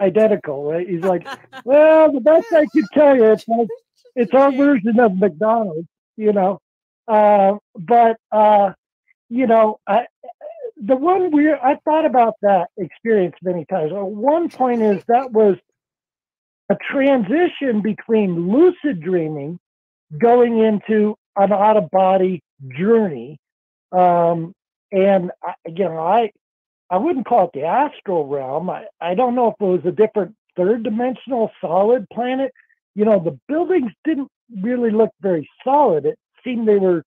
identical, right? He's like, well, the best I could tell you, it's like it's our version of McDonald's, you know. Uh, but uh, you know, I, the one weird I thought about that experience many times. Uh, One point is that was a transition between lucid dreaming going into an out of body journey. Um, and I, again, I I wouldn't call it the astral realm. I, I don't know if it was a different third dimensional solid planet. You know, the buildings didn't really look very solid. It seemed they were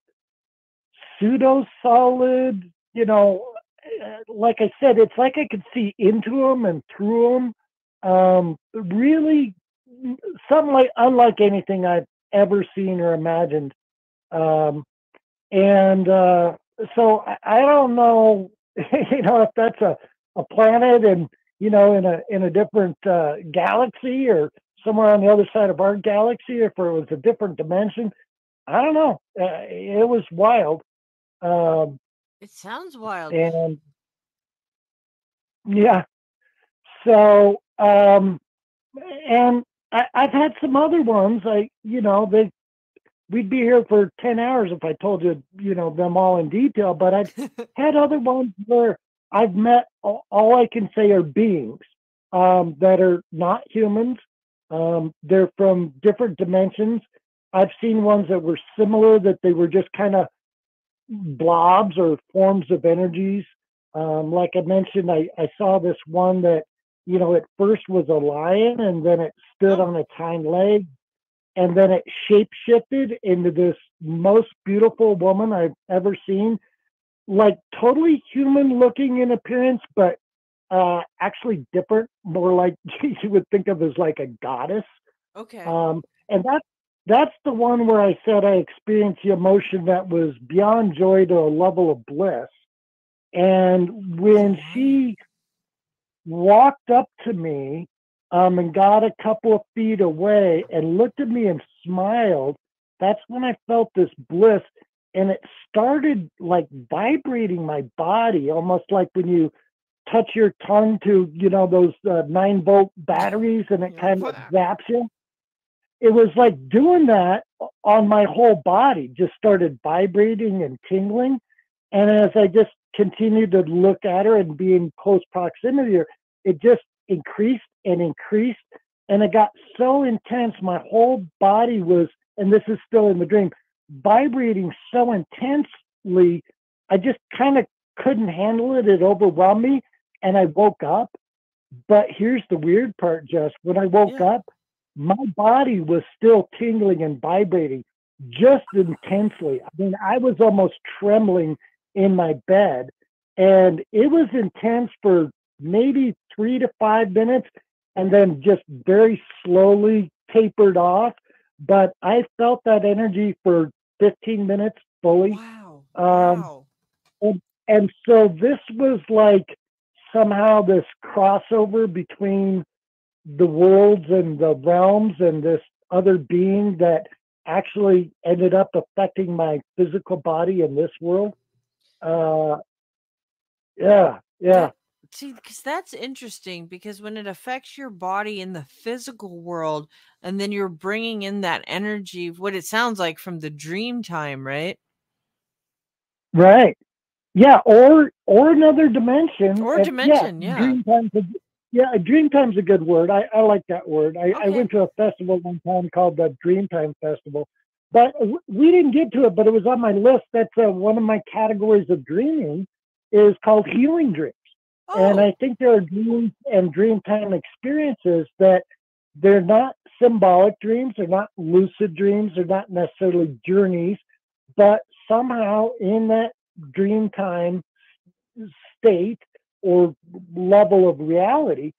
pseudo solid. You know, uh, like I said, it's like I could see into them and through them. Um, really, something like unlike anything I've ever seen or imagined. Um, and uh, so I, I don't know, you know, if that's a, a planet and you know in a in a different uh, galaxy or somewhere on the other side of our galaxy, if it was a different dimension. I don't know. Uh, it was wild. Um, It sounds wild. and yeah. So um and I, i've had some other ones i you know they we'd be here for 10 hours if i told you you know them all in detail but i've had other ones where i've met all, all i can say are beings um that are not humans. Um they're from different dimensions. I've seen ones that were similar that they were just kind of blobs or forms of energies. Um, like I mentioned, I, I saw this one that, you know, at first was a lion and then it stood on its hind leg and then it shape shifted into this most beautiful woman I've ever seen. Like totally human looking in appearance, but uh, actually different, more like you would think of as like a goddess. Okay. Um, and that's that's the one where I said I experienced the emotion that was beyond joy to a level of bliss. And when she walked up to me um, and got a couple of feet away and looked at me and smiled, that's when I felt this bliss. And it started like vibrating my body, almost like when you touch your tongue to, you know, those uh, nine volt batteries and it kind of zaps you it was like doing that on my whole body just started vibrating and tingling. And as i just continued to look at her and be in close proximity to her it just increased and increased. And it got so intense my whole body was and this is still in the dream vibrating so intensely i just kind of couldn't handle it. It overwhelmed me and i woke up. But here's the weird part jess. When i woke up my body was still tingling and vibrating just intensely. I mean, I was almost trembling in my bed, and it was intense for maybe three to five minutes, and then just very slowly tapered off. But I felt that energy for 15 minutes fully. Wow. Um, And, and so this was like somehow this crossover between the worlds and the realms and this other being that actually ended up affecting my physical body in this world. Uh, yeah, yeah. See, because that's interesting because when it affects your body in the physical world, and then you're bringing in that energy, what it sounds like from the dream time, right? Right. Yeah, or or another dimension. Or dimension, yeah. Dream time's a, yeah, a dream time's a good word. I, I like that word. I, I went to a festival one time called the Dreamtime Festival, but we didn't get to it. But it was on my list. That's uh, one of my categories of dreaming is called healing dreams. oh. And I think there are dreams and dreamtime experiences that they're not symbolic dreams, they're not lucid dreams, they're not necessarily journeys, but somehow in that dream time state or level of reality,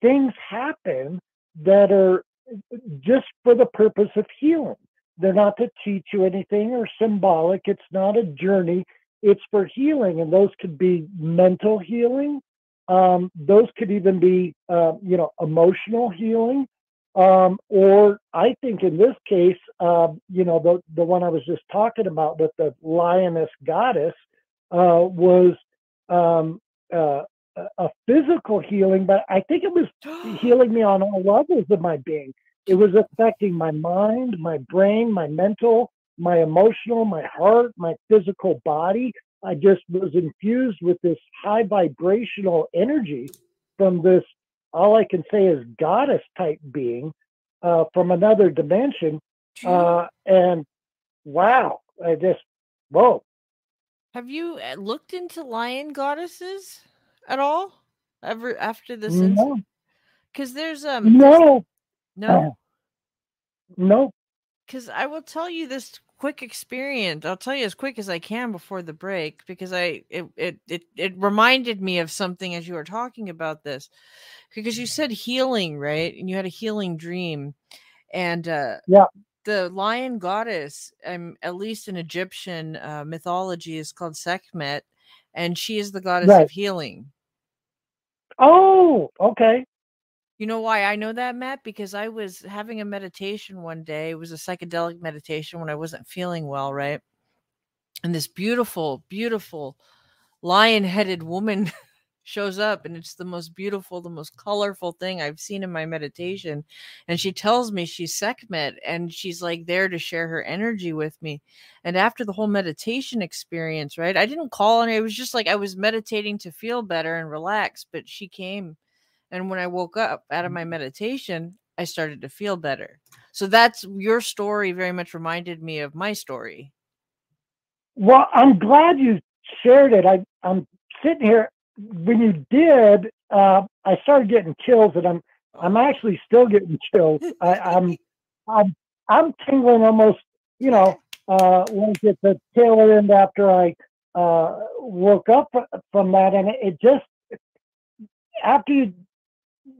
things happen that are just for the purpose of healing. They're not to teach you anything or symbolic. It's not a journey. It's for healing, and those could be mental healing. Um, those could even be, uh, you know, emotional healing. Um, or I think in this case, uh, you know, the the one I was just talking about with the lioness goddess uh, was um, uh, a physical healing, but I think it was healing me on all levels of my being. It was affecting my mind, my brain, my mental, my emotional, my heart, my physical body. I just was infused with this high vibrational energy from this, all I can say is goddess type being uh, from another dimension. Uh, and wow, I just, whoa. Have you uh, looked into lion goddesses at all ever after this No. Because there's um No. no No. because I will tell you this quick experience. I'll tell you as quick as I can before the break because I it it it, it reminded me of something as you were talking about this because you said healing right and you had a healing dream and uh Yeah. the lion goddess um at least in Egyptian uh, mythology is called Sekhmet and she is the goddess Right. of healing. Oh, okay. You know why I know that, Matt? Because I was having a meditation one day. It was a psychedelic meditation when I wasn't feeling well, right? And this beautiful, beautiful lion headed woman shows up, and it's the most beautiful, the most colorful thing I've seen in my mm-hmm. meditation. And she tells me she's Sekhmet, and she's like there to share her energy with me. And after the whole meditation experience, right? I didn't call on her. It was just like I was meditating to feel better and relax, but she came and when I woke up out of my mm-hmm. meditation, I started to feel better. So that's your story very much reminded me of my story. Well, I'm glad you shared it. I, I'm sitting here. When you did, uh, I started getting chills, and I'm I'm actually still getting chills. I, I'm I'm I'm tingling almost, you know, uh, like at the tail end after I uh, woke up from that, and it, just after you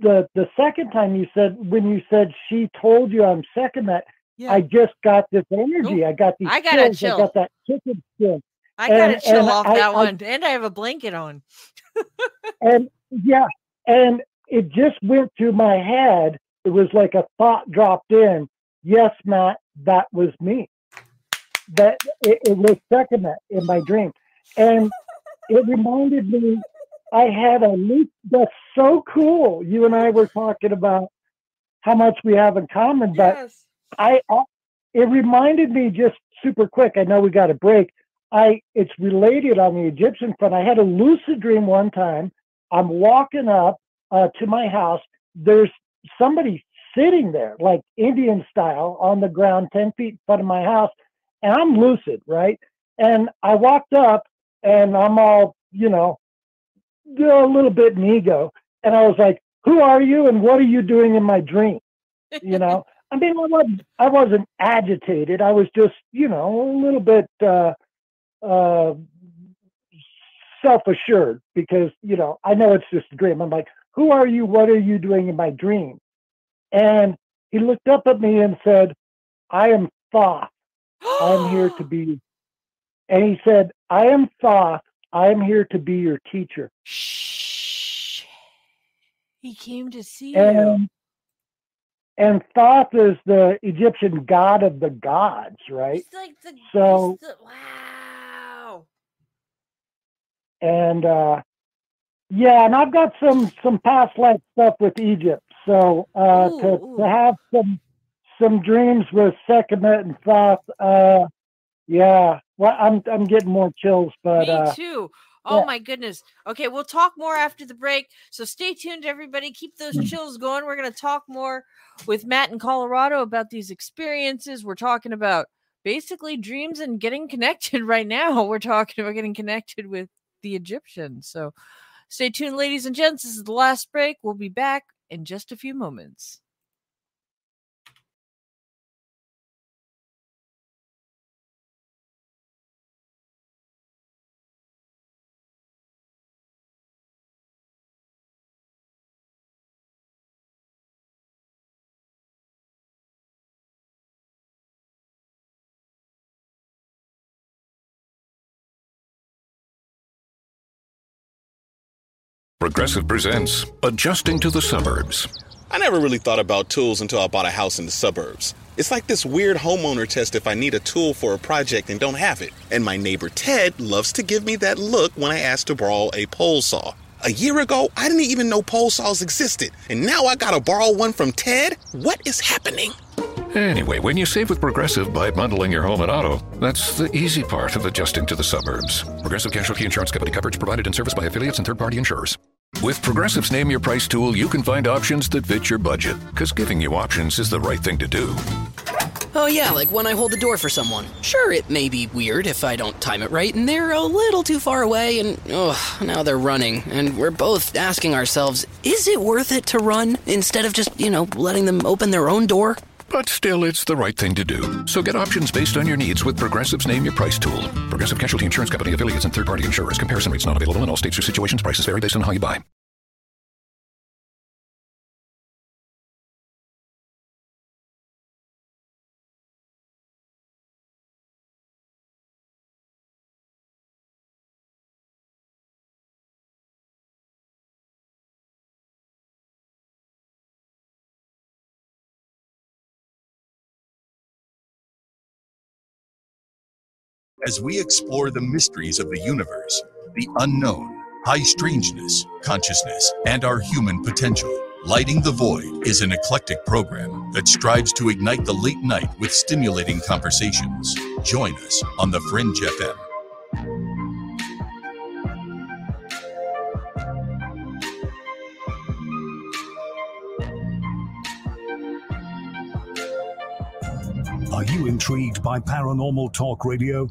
the the second time you said when you said she told you I'm Sekhmet Yeah. I just got this energy. I got these I got a chills. chill. I got that chicken skin. I got to chill off I- that I- one, and I have a blanket on. and yeah, and it just went through my head. It was like a thought dropped in. Yes, Matt, that was me. That it, it was Sekhmet in my dream, and it reminded me. I had a loop. That's so cool. You and I were talking about how much we have in common, but I, I it reminded me just super quick. I know we got a break. I it's related on the Egyptian front. I had a lucid dream one time. I'm walking up uh, to my house. There's somebody sitting there, like Indian style, on the ground, ten feet in front of my house, and I'm lucid, right? And I walked up, and I'm all, you know, a little bit in ego, and I was like, "Who are you, and what are you doing in my dream?" You know. I mean, I wasn't, I wasn't agitated. I was just, you know, a little bit uh, uh, self-assured because, you know, I know it's just a dream. I'm like, who are you? What are you doing in my dream? And he looked up at me and said, I am Thoth. I'm here to be. And he said, I am Thoth. I am here to be your teacher. Shh. He came to see And and Thoth is the Egyptian god of the gods, right? He's like the, So- the- wow. And uh yeah and i've got some some past life stuff with egypt so uh to, to have some some dreams with Sekhmet and Thoth, uh yeah well i'm i'm getting more chills but Me uh too. Oh yeah. my goodness. Okay, we'll talk more after the break. So stay tuned, everybody. Keep those Mm. chills going. We're going to talk more with Matt in Colorado about these experiences. We're talking about basically dreams and getting connected right now. We're talking about getting connected with the Egyptians. So stay tuned, ladies and gents. This is the last break. We'll be back in just a few moments. Progressive presents Adjusting to the Suburbs. I never really thought about tools until I bought a house in the suburbs. It's like this weird homeowner test if I need a tool for a project and don't have it. And my neighbor Ted loves to give me that look when I ask to borrow a pole saw. A year ago, I didn't even know pole saws existed. And now I gotta borrow one from Ted? What is happening? Anyway, when you save with Progressive by bundling your home and auto, that's the easy part of adjusting to the suburbs. Progressive Casualty Insurance Company coverage provided and serviced by affiliates and third party insurers. With Progressive's Name Your Price tool, you can find options that fit your budget, because giving you options is the right thing to do. Oh, yeah, like when I hold the door for someone. Sure, it may be weird if I don't time it right and they're a little too far away and, oh, now they're running. And we're both asking ourselves, is it worth it to run instead of just, you know, letting them open their own door? But still, it's the right thing to do. So get options based on your needs with Progressive's Name Your Price tool. Progressive Casualty Insurance Company affiliates and third party insurers. Comparison rates not available in all states or situations. Prices vary based on how you buy. As we explore the mysteries of the universe, the unknown, high strangeness, consciousness, and our human potential, Lighting the Void is an eclectic program that strives to ignite the late night with stimulating conversations. Join us on The Fringe FM. Are you intrigued by Paranormal Talk Radio?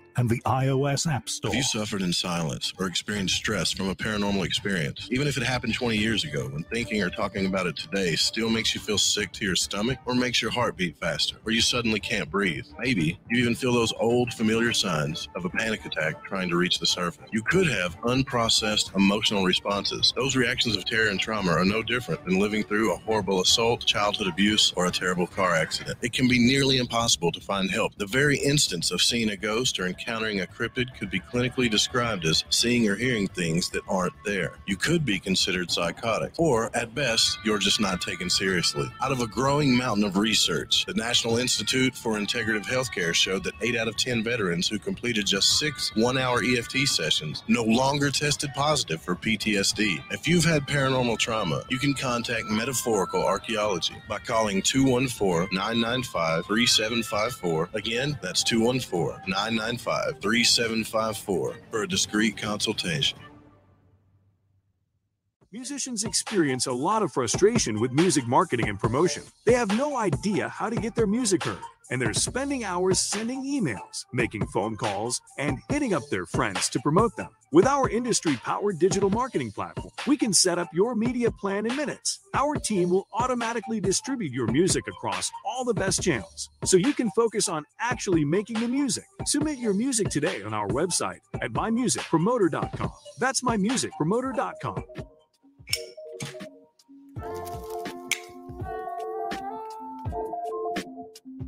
and the iOS App Store. Have you suffered in silence or experienced stress from a paranormal experience? Even if it happened 20 years ago, when thinking or talking about it today still makes you feel sick to your stomach or makes your heart beat faster, or you suddenly can't breathe. Maybe you even feel those old familiar signs of a panic attack trying to reach the surface. You could have unprocessed emotional responses. Those reactions of terror and trauma are no different than living through a horrible assault, childhood abuse, or a terrible car accident. It can be nearly impossible to find help. The very instance of seeing a ghost or encountering a cryptid could be clinically described as seeing or hearing things that aren't there. You could be considered psychotic, or at best, you're just not taken seriously. Out of a growing mountain of research, the National Institute for Integrative Healthcare showed that 8 out of 10 veterans who completed just six one hour EFT sessions no longer tested positive for PTSD. If you've had paranormal trauma, you can contact Metaphorical Archaeology by calling 214 995 3754. Again, that's 214 995 3754 for a discreet consultation. Musicians experience a lot of frustration with music marketing and promotion. They have no idea how to get their music heard, and they're spending hours sending emails, making phone calls, and hitting up their friends to promote them. With our industry powered digital marketing platform, we can set up your media plan in minutes. Our team will automatically distribute your music across all the best channels so you can focus on actually making the music. Submit your music today on our website at mymusicpromoter.com. That's mymusicpromoter.com.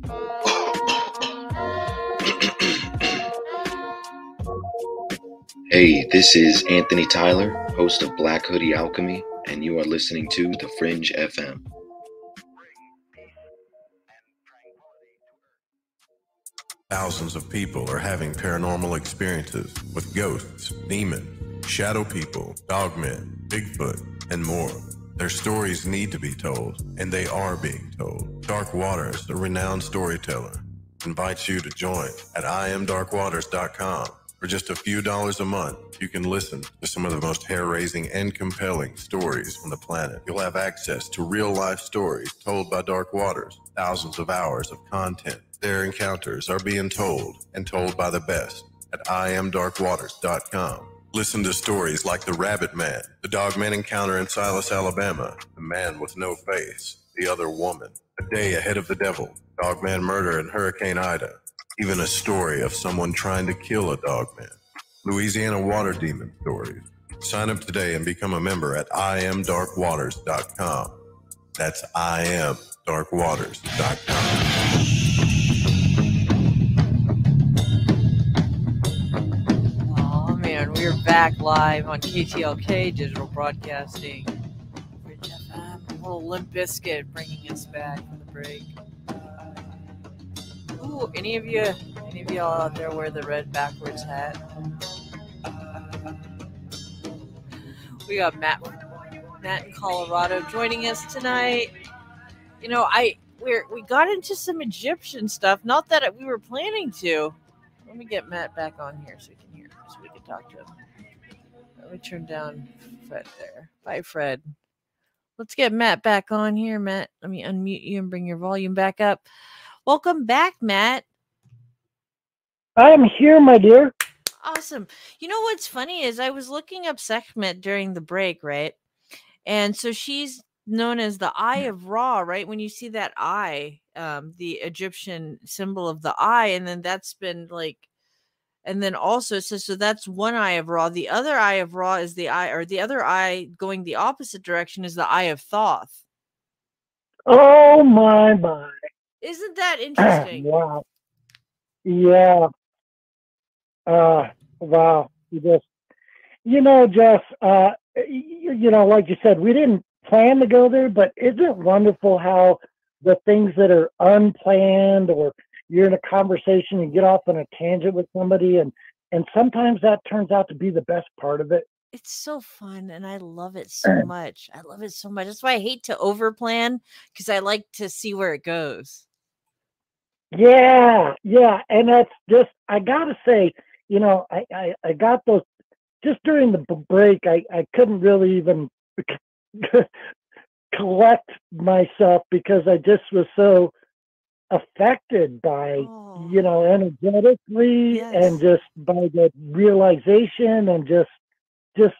Hey, this is Anthony Tyler, host of Black Hoodie Alchemy, and you are listening to The Fringe FM. Thousands of people are having paranormal experiences with ghosts, demons, shadow people, dogmen, Bigfoot, and more. Their stories need to be told, and they are being told. Dark Waters, a renowned storyteller, invites you to join at imdarkwaters.com. For just a few dollars a month, you can listen to some of the most hair raising and compelling stories on the planet. You'll have access to real life stories told by Dark Waters, thousands of hours of content. Their encounters are being told and told by the best at imdarkwaters.com. Listen to stories like The Rabbit Man, the Dogman Encounter in Silas, Alabama, The Man with No Face, The Other Woman, A Day Ahead of the Devil, Dogman Murder in Hurricane Ida, even a story of someone trying to kill a dogman. Louisiana Water Demon Stories. Sign up today and become a member at iamdarkwaters.com. That's iamdarkwaters.com. we're back live on KTLK Digital Broadcasting. Fringe FM, little Limp Bizkit bringing us back from the break. Uh, ooh, any of you, any of y'all out there wear the red backwards hat? Uh, we got Matt, Matt in Colorado joining us tonight. You know, I we're we got into some Egyptian stuff. Not that we were planning to. Let me get Matt back on here so we can we can talk to him. Let me turn down Fred there. Bye, Fred. Let's get Matt back on here. Matt, let me unmute you and bring your volume back up. Welcome back, Matt. I'm here, my dear. Awesome. You know what's funny is I was looking up Sekhmet during the break, right? And so she's known as the Eye of Ra, right? When you see that eye, um, the Egyptian symbol of the eye, and then that's been like, and then also it says so that's one eye of Ra. The other eye of Ra is the eye, or the other eye going the opposite direction is the eye of Thoth. Oh my my! Isn't that interesting? wow. Yeah. Uh. Wow. You just, you know, Jess. Uh. You, you know, like you said, we didn't plan to go there, but isn't it wonderful how the things that are unplanned or you're in a conversation and get off on a tangent with somebody and and sometimes that turns out to be the best part of it it's so fun and I love it so much. I love it so much. That's why I hate to overplan because I like to see where it goes. yeah yeah and that's just i gotta say you know i i, I got those just during the break i i couldn't really even collect myself because i just was so affected by you oh. know energetically and just by the realization and just just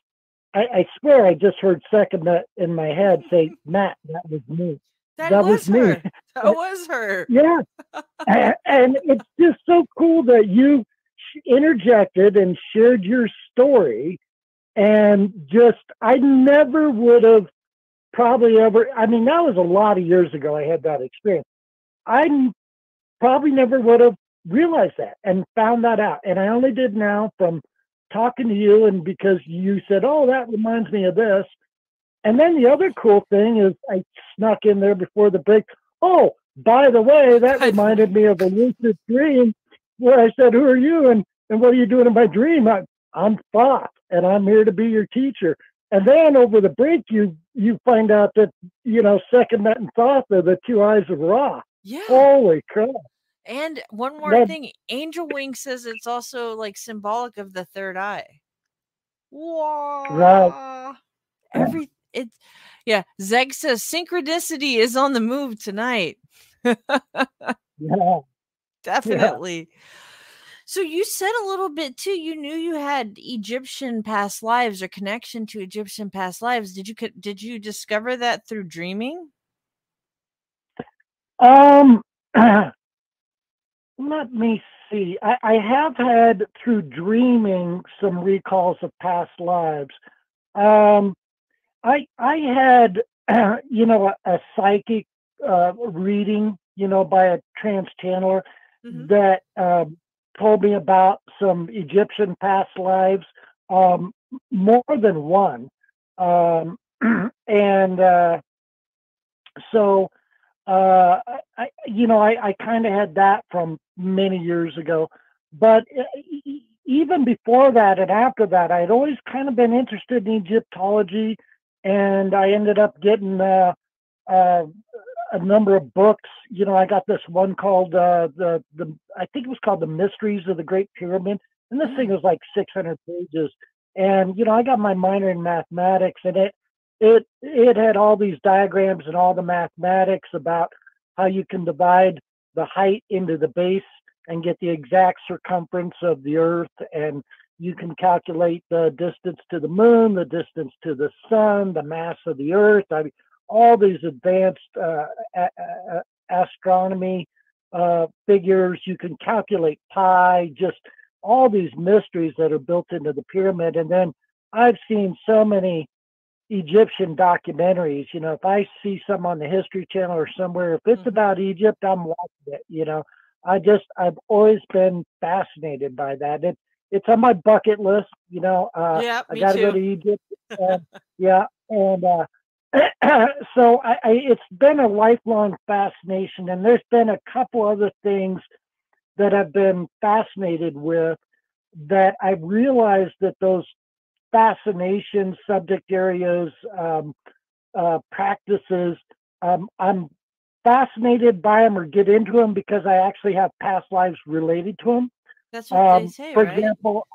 I, I swear I just heard Sekhmet in my head say, Matt, that was me. That, was, her. That was her. Yeah. And it's just so cool that you interjected and shared your story. And just, I never would have probably ever, I mean, that was a lot of years ago I had that experience. I probably never would have realized that and found that out. And I only did now from talking to you and because you said, oh, that reminds me of this. And then the other cool thing is I snuck in there before the break. Oh, by the way, that reminded me of a lucid dream where I said, Who are you? And, and what are you doing in my dream? I, I'm Thoth and I'm here to be your teacher. And then over the break, you you find out that, you know, Sekhmet and Thoth are the two eyes of Ra. Yeah. Holy crap. And one more thing, Angel Wing says it's also like symbolic of the third eye. Wow. Right. Every it's yeah. Zeg says synchronicity is on the move tonight. Yeah. Definitely. So you said a little bit too. You knew you had Egyptian past lives or connection to Egyptian past lives. Did you did you discover that through dreaming? Um, let me see. I, I have had through dreaming some recalls of past lives. Um, I I had you know a, a psychic uh, reading you know by a trans channeler that um, told me about some Egyptian past lives, um, more than one, um, and uh, so uh, I, I- you know, I, I kind of had that from many years ago. But e- even before that and after that, I'd always kind of been interested in Egyptology, and I ended up getting uh, uh, a number of books. You know, I got this one called uh, the the I think it was called the Mysteries of the Great Pyramid, and this thing was like 600 pages. And you know, I got my minor in mathematics, and it it it had all these diagrams and all the mathematics about how you can divide the height into the base and get the exact circumference of the earth and you can calculate the distance to the moon, the distance to the sun, the mass of the earth. I mean, all these advanced uh, a- a- astronomy uh, figures. You can calculate pi, just all these mysteries that are built into the pyramid. And then I've seen so many Egyptian documentaries. You know, if I see some on the History Channel or somewhere, if it's Mm-hmm. about Egypt, I'm watching it. You know, I just I've always been fascinated by that. It it's on my bucket list. You know, uh, Yeah, I got to go to Egypt. And, yeah, and uh, so I, I it's been a lifelong fascination, and there's been a couple other things that I've been fascinated with that I've realized that those fascination subject areas, um, uh, practices, um, I'm fascinated by them or get into them because I actually have past lives related to them. That's what they Um, say, for right? example,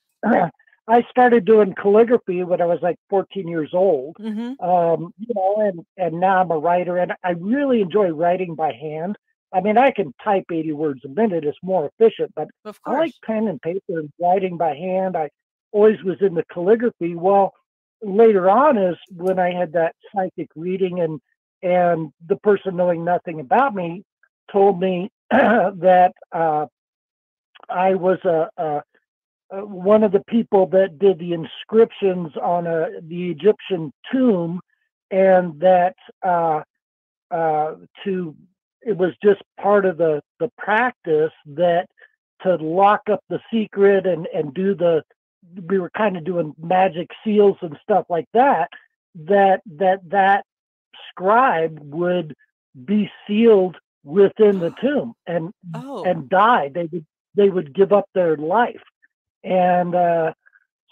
I started doing calligraphy when I was like 14 years old. Mhm. Um, you know, and and now I'm a writer, and I really enjoy writing by hand. I mean, I can type 80 words a minute; it's more efficient. But Of I like pen and paper and writing by hand. I always was into calligraphy. Well, later on is when I had that psychic reading, and and the person knowing nothing about me told me that uh, I was a, a one of the people that did the inscriptions on a the Egyptian tomb, and that uh, uh, to it was just part of the the practice that to lock up the secret and and do the we were kind of doing magic seals and stuff like that that that that scribe would be sealed within the tomb and Oh. and die. They would they would give up their life. And uh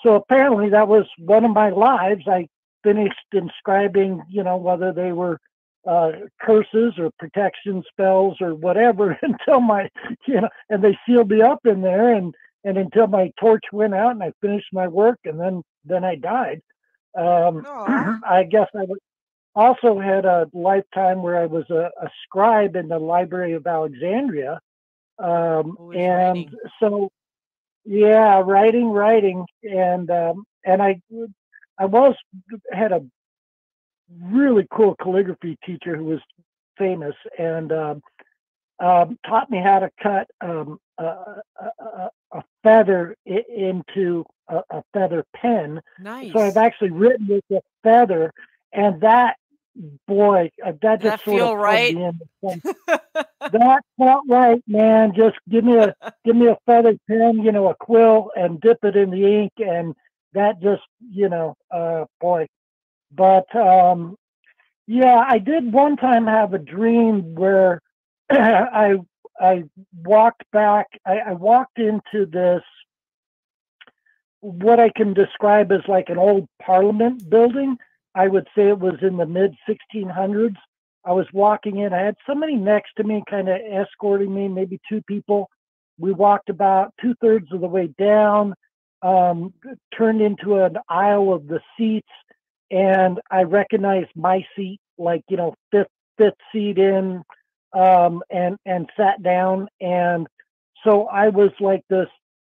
so apparently that was one of my lives. I finished inscribing you know whether they were uh curses or protection spells or whatever until my you know and they sealed me up in there and and until my torch went out and i finished my work and then then i died um i guess i also had a lifetime where I was a, a scribe in the Library of Alexandria. Um, and so, yeah, writing, writing, and um, and I I was had a really cool calligraphy teacher who was famous and um, um, taught me how to cut um, a feather into a, a feather pen. Nice. So I've actually written with a feather, and that boy, uh, that just that sort feel of right? that felt right, man. Just give me a give me a feather pen, you know, a quill, and dip it in the ink, and that just, you know, uh, boy. But um, yeah, I did one time have a dream where I I walked back. I, I walked into this what I can describe as like an old Parliament building. I would say it was in the mid 1600s. I was walking in. I had somebody next to me, kind of escorting me, maybe two people. We walked about two thirds of the way down, um, turned into an aisle of the seats, and I recognized my seat, like you know, fifth fifth seat in, um, and and sat down. And so I was like this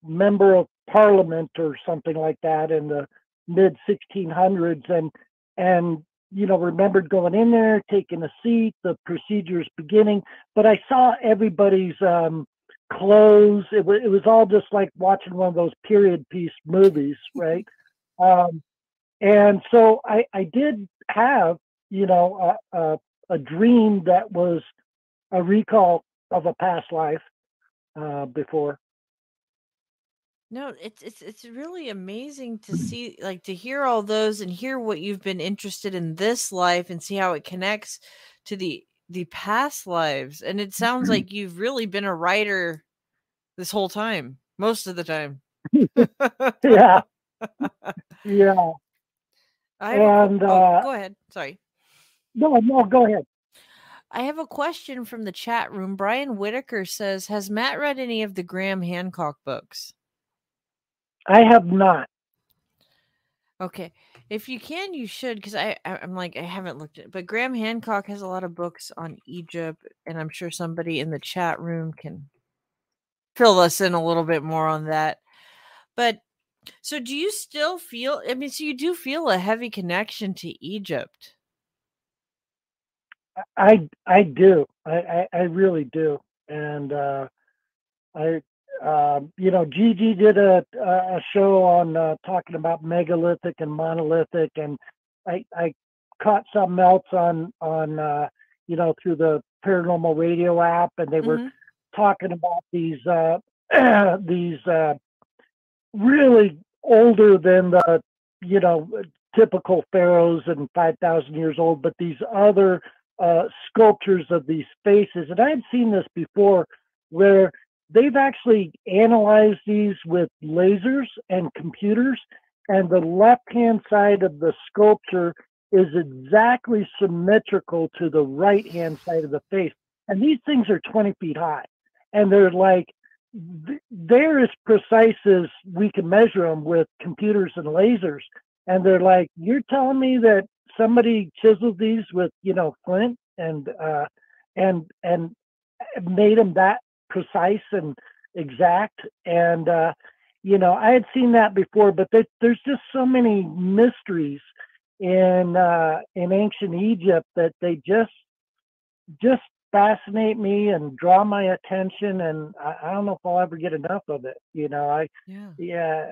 member of parliament or something like that in the mid 1600s, and and you know remembered going in there, taking a seat, the procedures beginning. But I saw everybody's um, clothes. It was it was all just like watching one of those period piece movies, right? Um, and so I I did have you know a, a, a dream that was a recall of a past life uh, before. No, it's it's it's really amazing to see like to hear all those and hear what you've been interested in this life and see how it connects to the the past lives. And it sounds like you've really been a writer this whole time, most of the time. yeah, yeah. I And que- uh, oh, go ahead. Sorry. no, no, go ahead. I have a question from the chat room. Brian Whitaker says, "Has Matt read any of the Graham Hancock books?" I have not. Okay, if you can, you should, because I I- I'm like I haven't looked at, it. but Graham Hancock has a lot of books on Egypt, and I'm sure somebody in the chat room can fill us in a little bit more on that. But So do you still feel I mean so you do feel a heavy connection to Egypt? I I do. I I, I really do. And uh, I um, you know Gigi did a a show on uh, talking about megalithic and monolithic, and I I caught something else on on uh, you know through the paranormal radio app, and they were Mm-hmm. talking about these uh, these uh, really older than the you know typical pharaohs and 5000 years old but these other uh, sculptures of these faces. And i had seen this before where they've actually analyzed these with lasers and computers and the left hand side of the sculpture is exactly symmetrical to the right hand side of the face. And these things are 20 feet high. And they're like they're as precise as we can measure them with computers and lasers. And they're like, you're telling me that somebody chiseled these with, you know, flint and uh, and and made them that precise and exact. And uh, you know, I had seen that before, but there, there's just so many mysteries in uh, in ancient Egypt that they just just fascinate me and draw my attention and I, I don't know if I'll ever get enough of it. You know, I yeah. yeah.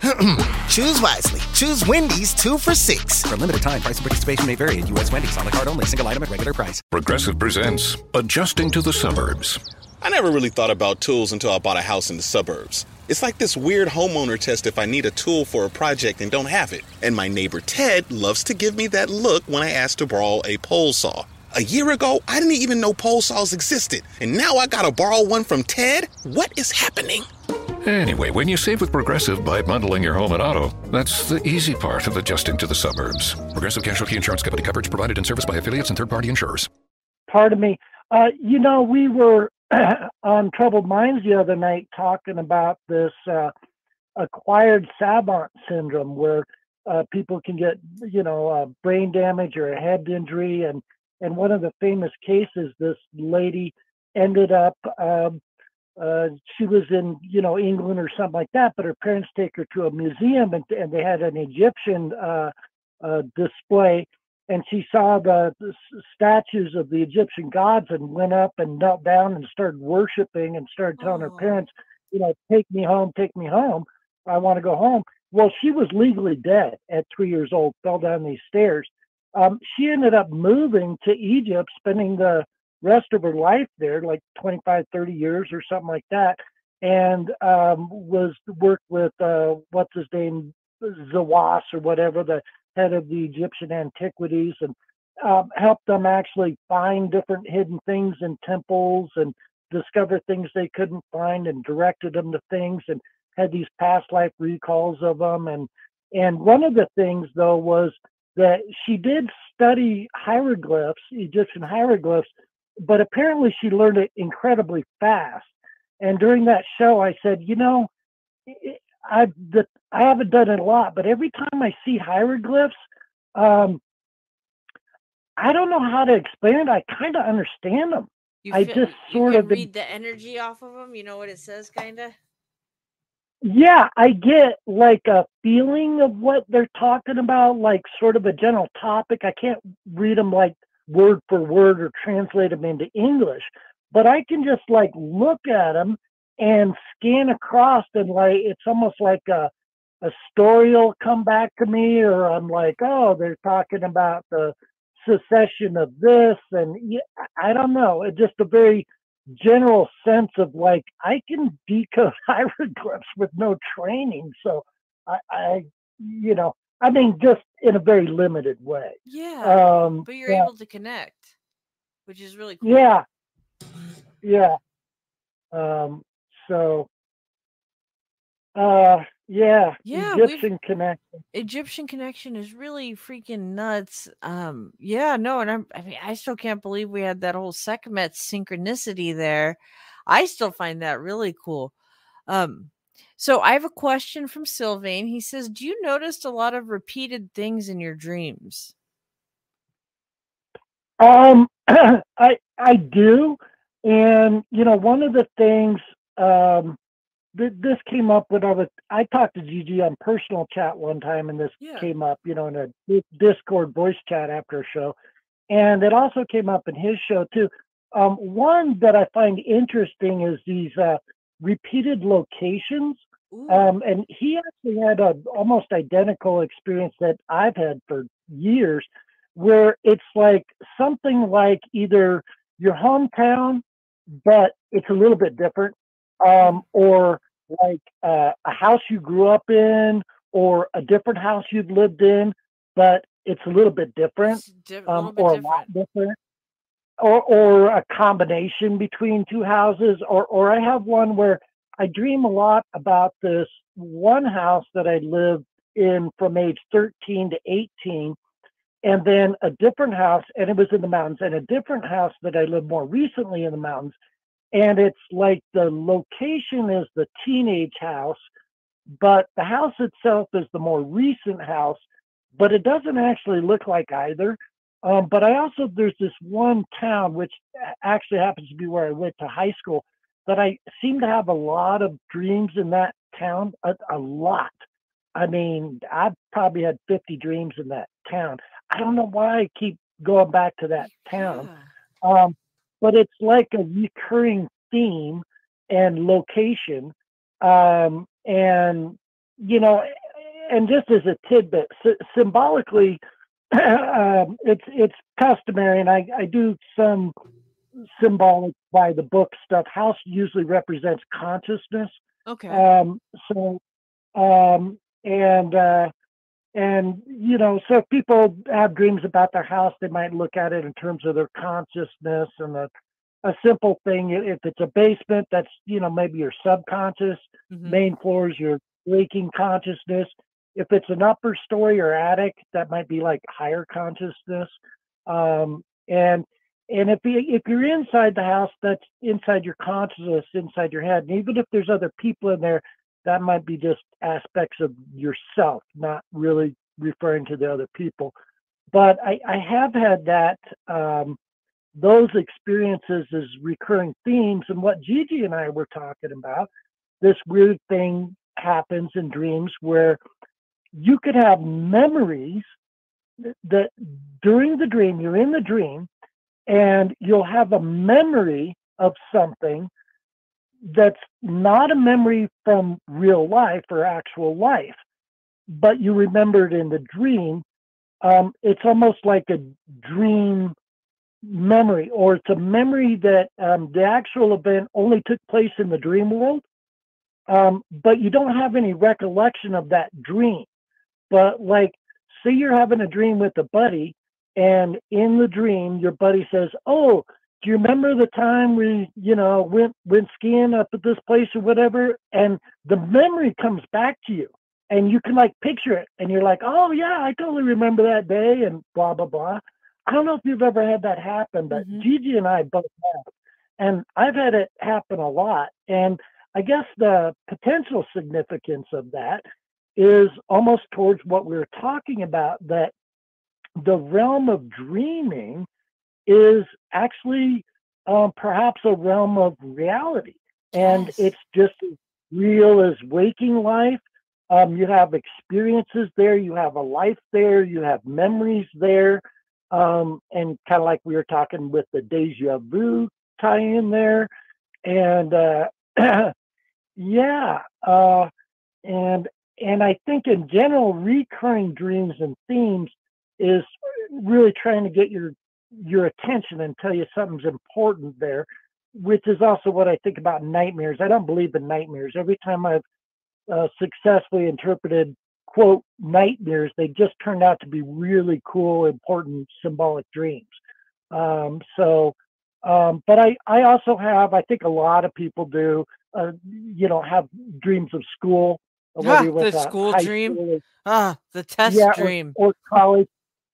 Choose wisely. Choose Wendy's two for six. For a limited time, price and participation may vary at U.S. Wendy's on the card only, single item at regular price. Progressive presents Adjusting to the Suburbs. I never really thought about tools until I bought a house in the suburbs. It's like this weird homeowner test if I need a tool for a project and don't have it. And my neighbor Ted loves to give me that look when I ask to borrow a pole saw. A year ago, I didn't even know pole saws existed. And now I gotta borrow one from Ted? What is happening? Anyway, when you save with Progressive by bundling your home and auto, that's the easy part of adjusting to the suburbs. Progressive Casualty Insurance Company coverage provided in service by affiliates and third party insurers. Pardon me. Uh, you know, we were on Troubled Minds the other night talking about this uh, acquired savant syndrome where uh, people can get, you know, uh, brain damage or a head injury. And, and one of the famous cases, this lady ended up, um, uh, she was in, you know, England or something like that, but her parents take her to a museum and, and they had an Egyptian uh, uh, display and she saw the, the statues of the Egyptian gods and went up and knelt down and started worshiping and started telling her parents, you know, take me home, take me home. I want to go home. Well, she was legally dead at three years old, fell down these stairs. Um, she ended up moving to Egypt, spending the rest of her life there, like 25, 30 years or something like that, and um, was worked with, uh, what's his name, Zawas or whatever, the head of the Egyptian antiquities, and um, helped them actually find different hidden things in temples and discover things they couldn't find and directed them to things and had these past life recalls of them. And, and one of the things though was that she did study hieroglyphs, Egyptian hieroglyphs, but apparently she learned it incredibly fast. And during that show, I said, you know, I I haven't done it a lot, but every time I see hieroglyphs, um, I don't know how to explain it. I kind of understand them. You I feel- just sort of read the energy off of them. You know what it says, kind of. Yeah, I get like a feeling of what they're talking about, like sort of a general topic. I can't read them like word for word or translate them into English, but I can just like look at them and scan across and like it's almost like a a story will come back to me, or I'm like, oh, they're talking about the secession of this, and yeah, I don't know. It's just a very general sense of like I can decode hieroglyphs with no training, so I, I you know, I mean, just in a very limited way. Yeah, Um, but you're yeah. able to connect, which is really cool. Yeah. Yeah. Um, so Uh, yeah, Yeah, Egyptian connection. Egyptian connection is really freaking nuts. Um, yeah, no, and I'm, I mean, I still can't believe we had that whole Sekhmet synchronicity there. I still find that really cool. Um, so I have a question from Sylvain. He says, "Do you notice a lot of repeated things in your dreams?" Um, I I do, and you know, one of the things um, th- this came up when I was I talked to Gigi on personal chat one time, and this Yeah. came up, you know, in a Discord voice chat after a show, and it also came up in his show too. Um, one that I find interesting is these uh, repeated locations. Um, and he actually had a almost identical experience that I've had for years, where it's like something like either your hometown, but it's a little bit different, um, or like uh, a house you grew up in, or a different house you've lived in, but it's a little bit different, diff- um, or a lot different, or or a combination between two houses, or or I have one where I dream a lot about this one house that I lived in from age 13 to 18, and then a different house, and it was in the mountains, and a different house that I lived more recently in the mountains. And it's like the location is the teenage house, but the house itself is the more recent house, but it doesn't actually look like either. Um, but I also, there's this one town, which actually happens to be where I went to high school, that I seem to have a lot of dreams in that town, a, a lot. I mean, I've probably had 50 dreams in that town. I don't know why I keep going back to that town. Um, but it's like a recurring theme and location. Um, and, you know, and just as a tidbit, sy- symbolically, um, it's it's customary, and I, I do some symbolic by the book stuff. House usually represents consciousness. Okay. Um, so, um, and uh, and you know, so if people have dreams about their house, they might look at it in terms of their consciousness and a a simple thing. If it's a basement, that's you know maybe your subconscious. Mhm. Main floor is your waking consciousness. If it's an upper story or attic, that might be like higher consciousness. Um, and and if you, if you're inside the house, that's inside your consciousness, inside your head. And even if there's other people in there, that might be just aspects of yourself, not really referring to the other people. But I, I have had that um, those experiences as recurring themes, and what Gigi and I were talking about. This weird thing happens in dreams where you could have memories that during the dream, you're in the dream, and you'll have a memory of something that's not a memory from real life or actual life, but you remember it in the dream. Um, it's almost like a dream memory, or it's a memory that um, the actual event only took place in the dream world, um, but you don't have any recollection of that dream. But like, say you're having a dream with a buddy, and in the dream, your buddy says, "Oh, do you remember the time we, you know, went went skiing up at this place or whatever?" And the memory comes back to you, and you can like picture it, and you're like, "Oh yeah, I totally remember that day," and blah blah blah. I don't know if you've ever had that happen, but mm-hmm. Gigi and I both have, and I've had it happen a lot. And I guess the potential significance of that is almost towards what we were talking about that the realm of dreaming is actually um, perhaps a realm of reality. And it's just real as waking life. Um, you have experiences there you have a life there you have memories there. Um, and kind of like we were talking with the deja vu tie in there. And uh, yeah uh, and and I think in general, recurring dreams and themes is really trying to get your your attention and tell you something's important there, which is also what I think about nightmares. I don't believe in nightmares. Every time I've uh, successfully interpreted quote nightmares, they just turned out to be really cool, important, symbolic dreams. Um, so, um, but I I also have I think a lot of people do uh, you know have dreams of school Ah, the school dream. school Ah, the test yeah, dream. or, college.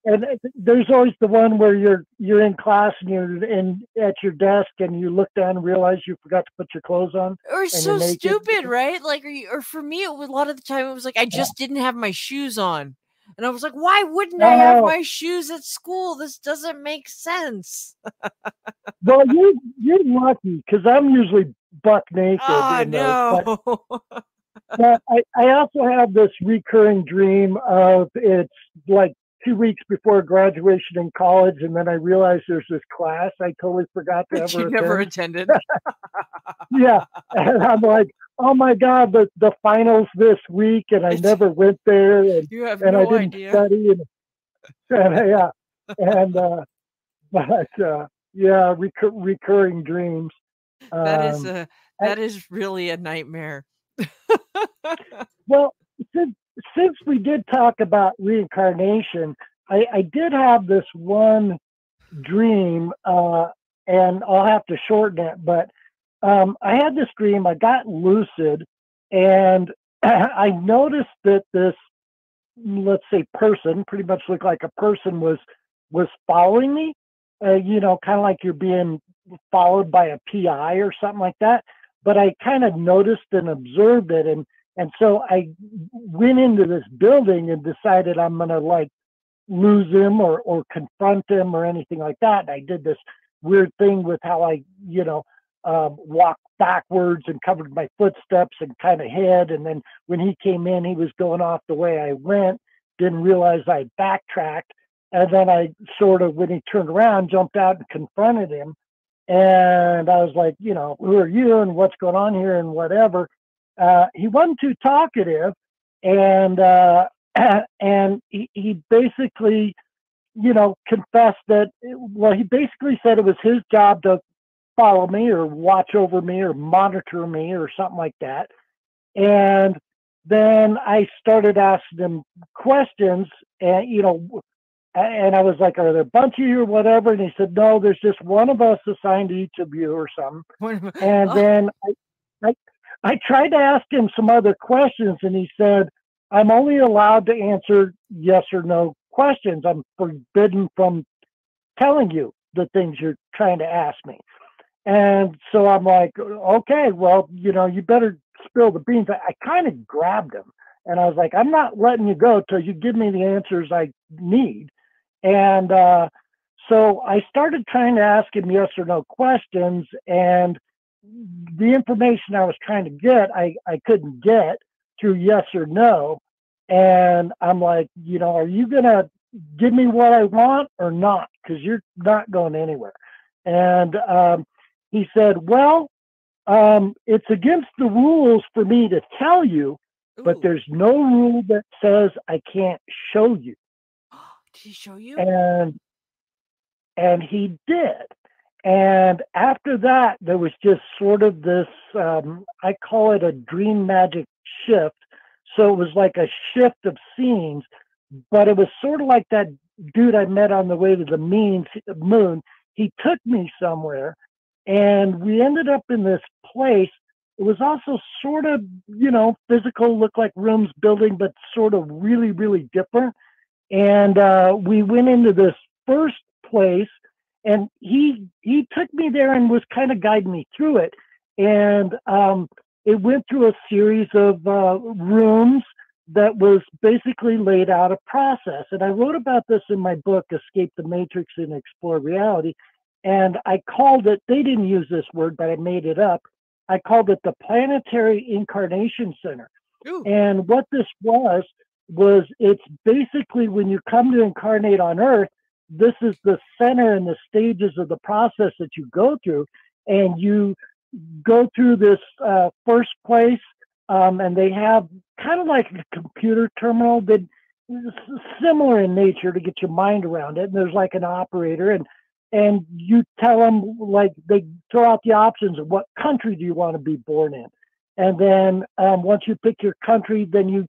And there's always the one where you're you're in class and you're in at your desk and you look down and realize you forgot to put your clothes on. or so stupid, right? Like, are you, or for me, it was, a lot of the time it was like I just didn't have my shoes on, and I was like, why wouldn't I have my shoes at school? This doesn't make sense. Well, you you're lucky because I'm usually buck naked. Oh those, but- no! but I, I also have this recurring dream of it's like two weeks before graduation in college, and then I realize there's this class I totally forgot to That ever you never attend. attended. yeah, and I'm like, oh my god, the the finals this week, and I never went there, and You have and I didn't idea. study, and, and yeah, and uh, but uh, yeah, recur- recurring dreams. that is Um, a that is really a nightmare. Well, since since we did talk about reincarnation, I, I did have this one dream, uh, and I'll have to shorten it. But um, I had this dream. I got lucid, and I noticed that this, let's say, person, pretty much looked like a person, was was following me. Uh, you know, kind of like you're being followed by a PI or something like that. But I kind of noticed and observed it, and and so I went into this building and decided I'm gonna like lose him or or confront him or anything like that. And I did this weird thing with how I, you know, um, walked backwards and covered my footsteps and kind of hid. And then when he came in, he was going off the way I went. Didn't realize I backtracked. And then I sort of, when he turned around, jumped out and confronted him. And I was like, you know, who are you and what's going on here and whatever. Uh, he wasn't too talkative, and uh, and he, he basically, you know, confessed that. Well, he basically said it was his job to follow me or watch over me or monitor me or something like that. And then I started asking him questions, and you know, and I was like, "Are there a bunch of you or whatever?" And he said, "No, there's just one of us assigned to each of you or something." And then I, I, I tried to ask him some other questions, and he said, "I'm only allowed to answer yes or no questions. I'm forbidden from telling you the things you're trying to ask me." And so I'm like, "Okay, well, you know, you better spill the beans." I, I kind of grabbed him, and I was like, "I'm not letting you go till you give me the answers I need." And uh, so I started trying to ask him yes or no questions, and the information I was trying to get, I, I couldn't get through yes or no. And I'm like, you know, are you going to give me what I want or not? Because you're not going anywhere. And um, he said, well, um, it's against the rules for me to tell you, but there's no rule that says I can't show you. Did he show you? And and he did. And after that, there was just sort of this, um, I call it a dream magic shift. So it was like a shift of scenes, but it was sort of like that dude I met on the way to the means, moon. He took me somewhere and we ended up in this place. It was also sort of, you know, physical, looked like rooms, building, but sort of really, really different. And uh, we went into this first place and he he took me there and was kind of guiding me through it. And um, it went through a series of uh, rooms that was basically laid out a process. And i wrote about this in my book escape the matrix and explore reality. And i called it they didn't use this word but i made it up. I called it the planetary incarnation center. And what this was was it's basically when you come to incarnate on earth this is the center and the stages of the process that you go through and you go through this uh, first place um, and they have kind of like a computer terminal that is similar in nature to get your mind around it and there's like an operator and and you tell them like they throw out the options of what country do you want to be born in. And then um, once you pick your country then you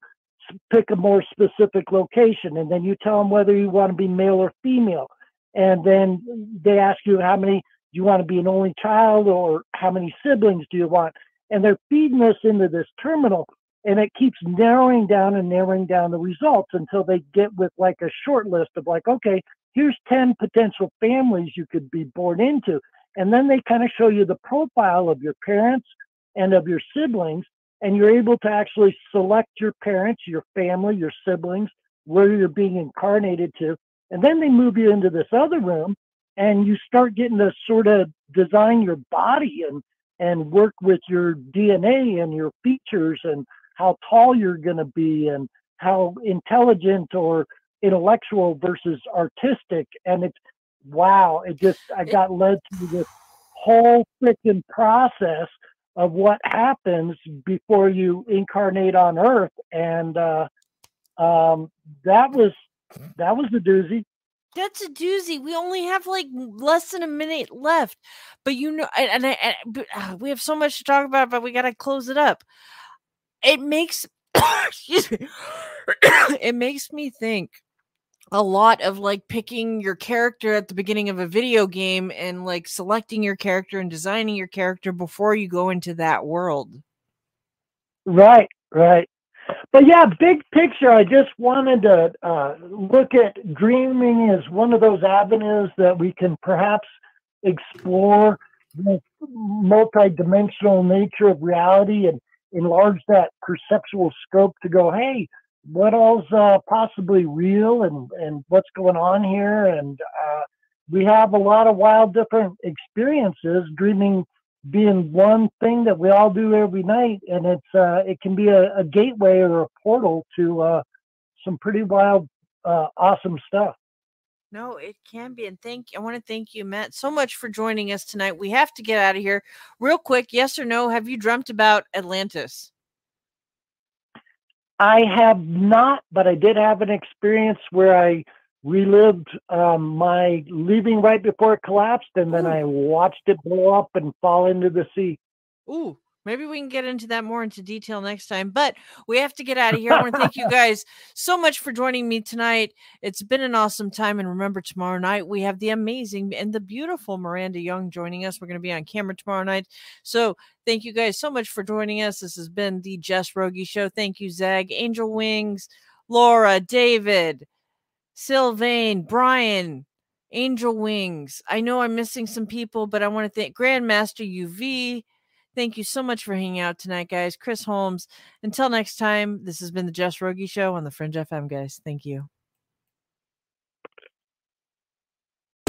pick a more specific location and then you tell them whether you want to be male or female and then they ask you how many do you want to be an only child or how many siblings do you want and they're feeding us into this terminal and it keeps narrowing down and narrowing down the results until they get with like a short list of like, okay, here's 10 potential families you could be born into. And then they kind of show you the profile of your parents and of your siblings. And you're able to actually select your parents, your family, your siblings, where you're being incarnated to. And then they move you into this other room and you start getting to sort of design your body and and work with your DNA and your features and how tall you're going to be and how intelligent or intellectual versus artistic and it's wow it just i got led through this whole freaking process of what happens before you incarnate on earth and uh um that was that was the doozy That's a doozy. We only have like less than a minute left, but you know, and, and, and uh, we have so much to talk about, but we got to close it up. It makes, excuse me, it makes me think a lot of like picking your character at the beginning of a video game and like selecting your character and designing your character before you go into that world. Right, right. But yeah, big picture, I just wanted to uh, look at dreaming as one of those avenues that we can perhaps explore the multidimensional nature of reality and enlarge that perceptual scope to go, hey, what else uh, possibly real and, and what's going on here? And uh, we have a lot of wild different experiences, dreaming being one thing that we all do every night, and it's uh, it can be a, a gateway or a portal to uh, some pretty wild, uh, awesome stuff. No, it can be. And thank I want to thank you, Matt, so much for joining us tonight. We have to get out of here real quick. Yes or no? Have you dreamt about Atlantis? I have not, but I did have an experience where I relived um, my leaving right before it collapsed, and then I watched it blow up and fall into the sea. Ooh, maybe we can get into that more into detail next time. But we have to get out of here. I want to thank you guys so much for joining me tonight. It's been an awesome time. And remember, tomorrow night we have the amazing and the beautiful Miranda Young joining us. We're going to be on camera tomorrow night. So thank you guys so much for joining us. This has been the Jess Rogie Show. Thank you, Zag, Angel Wings, Laura, David, Sylvain, Brian, Angel Wings. I know I'm missing some people, but I want to thank Grandmaster UV. Thank you so much for hanging out tonight, guys. Chris Holmes. Until next time, this has been the Jess Rogie Show on the Fringe FM, guys. Thank you.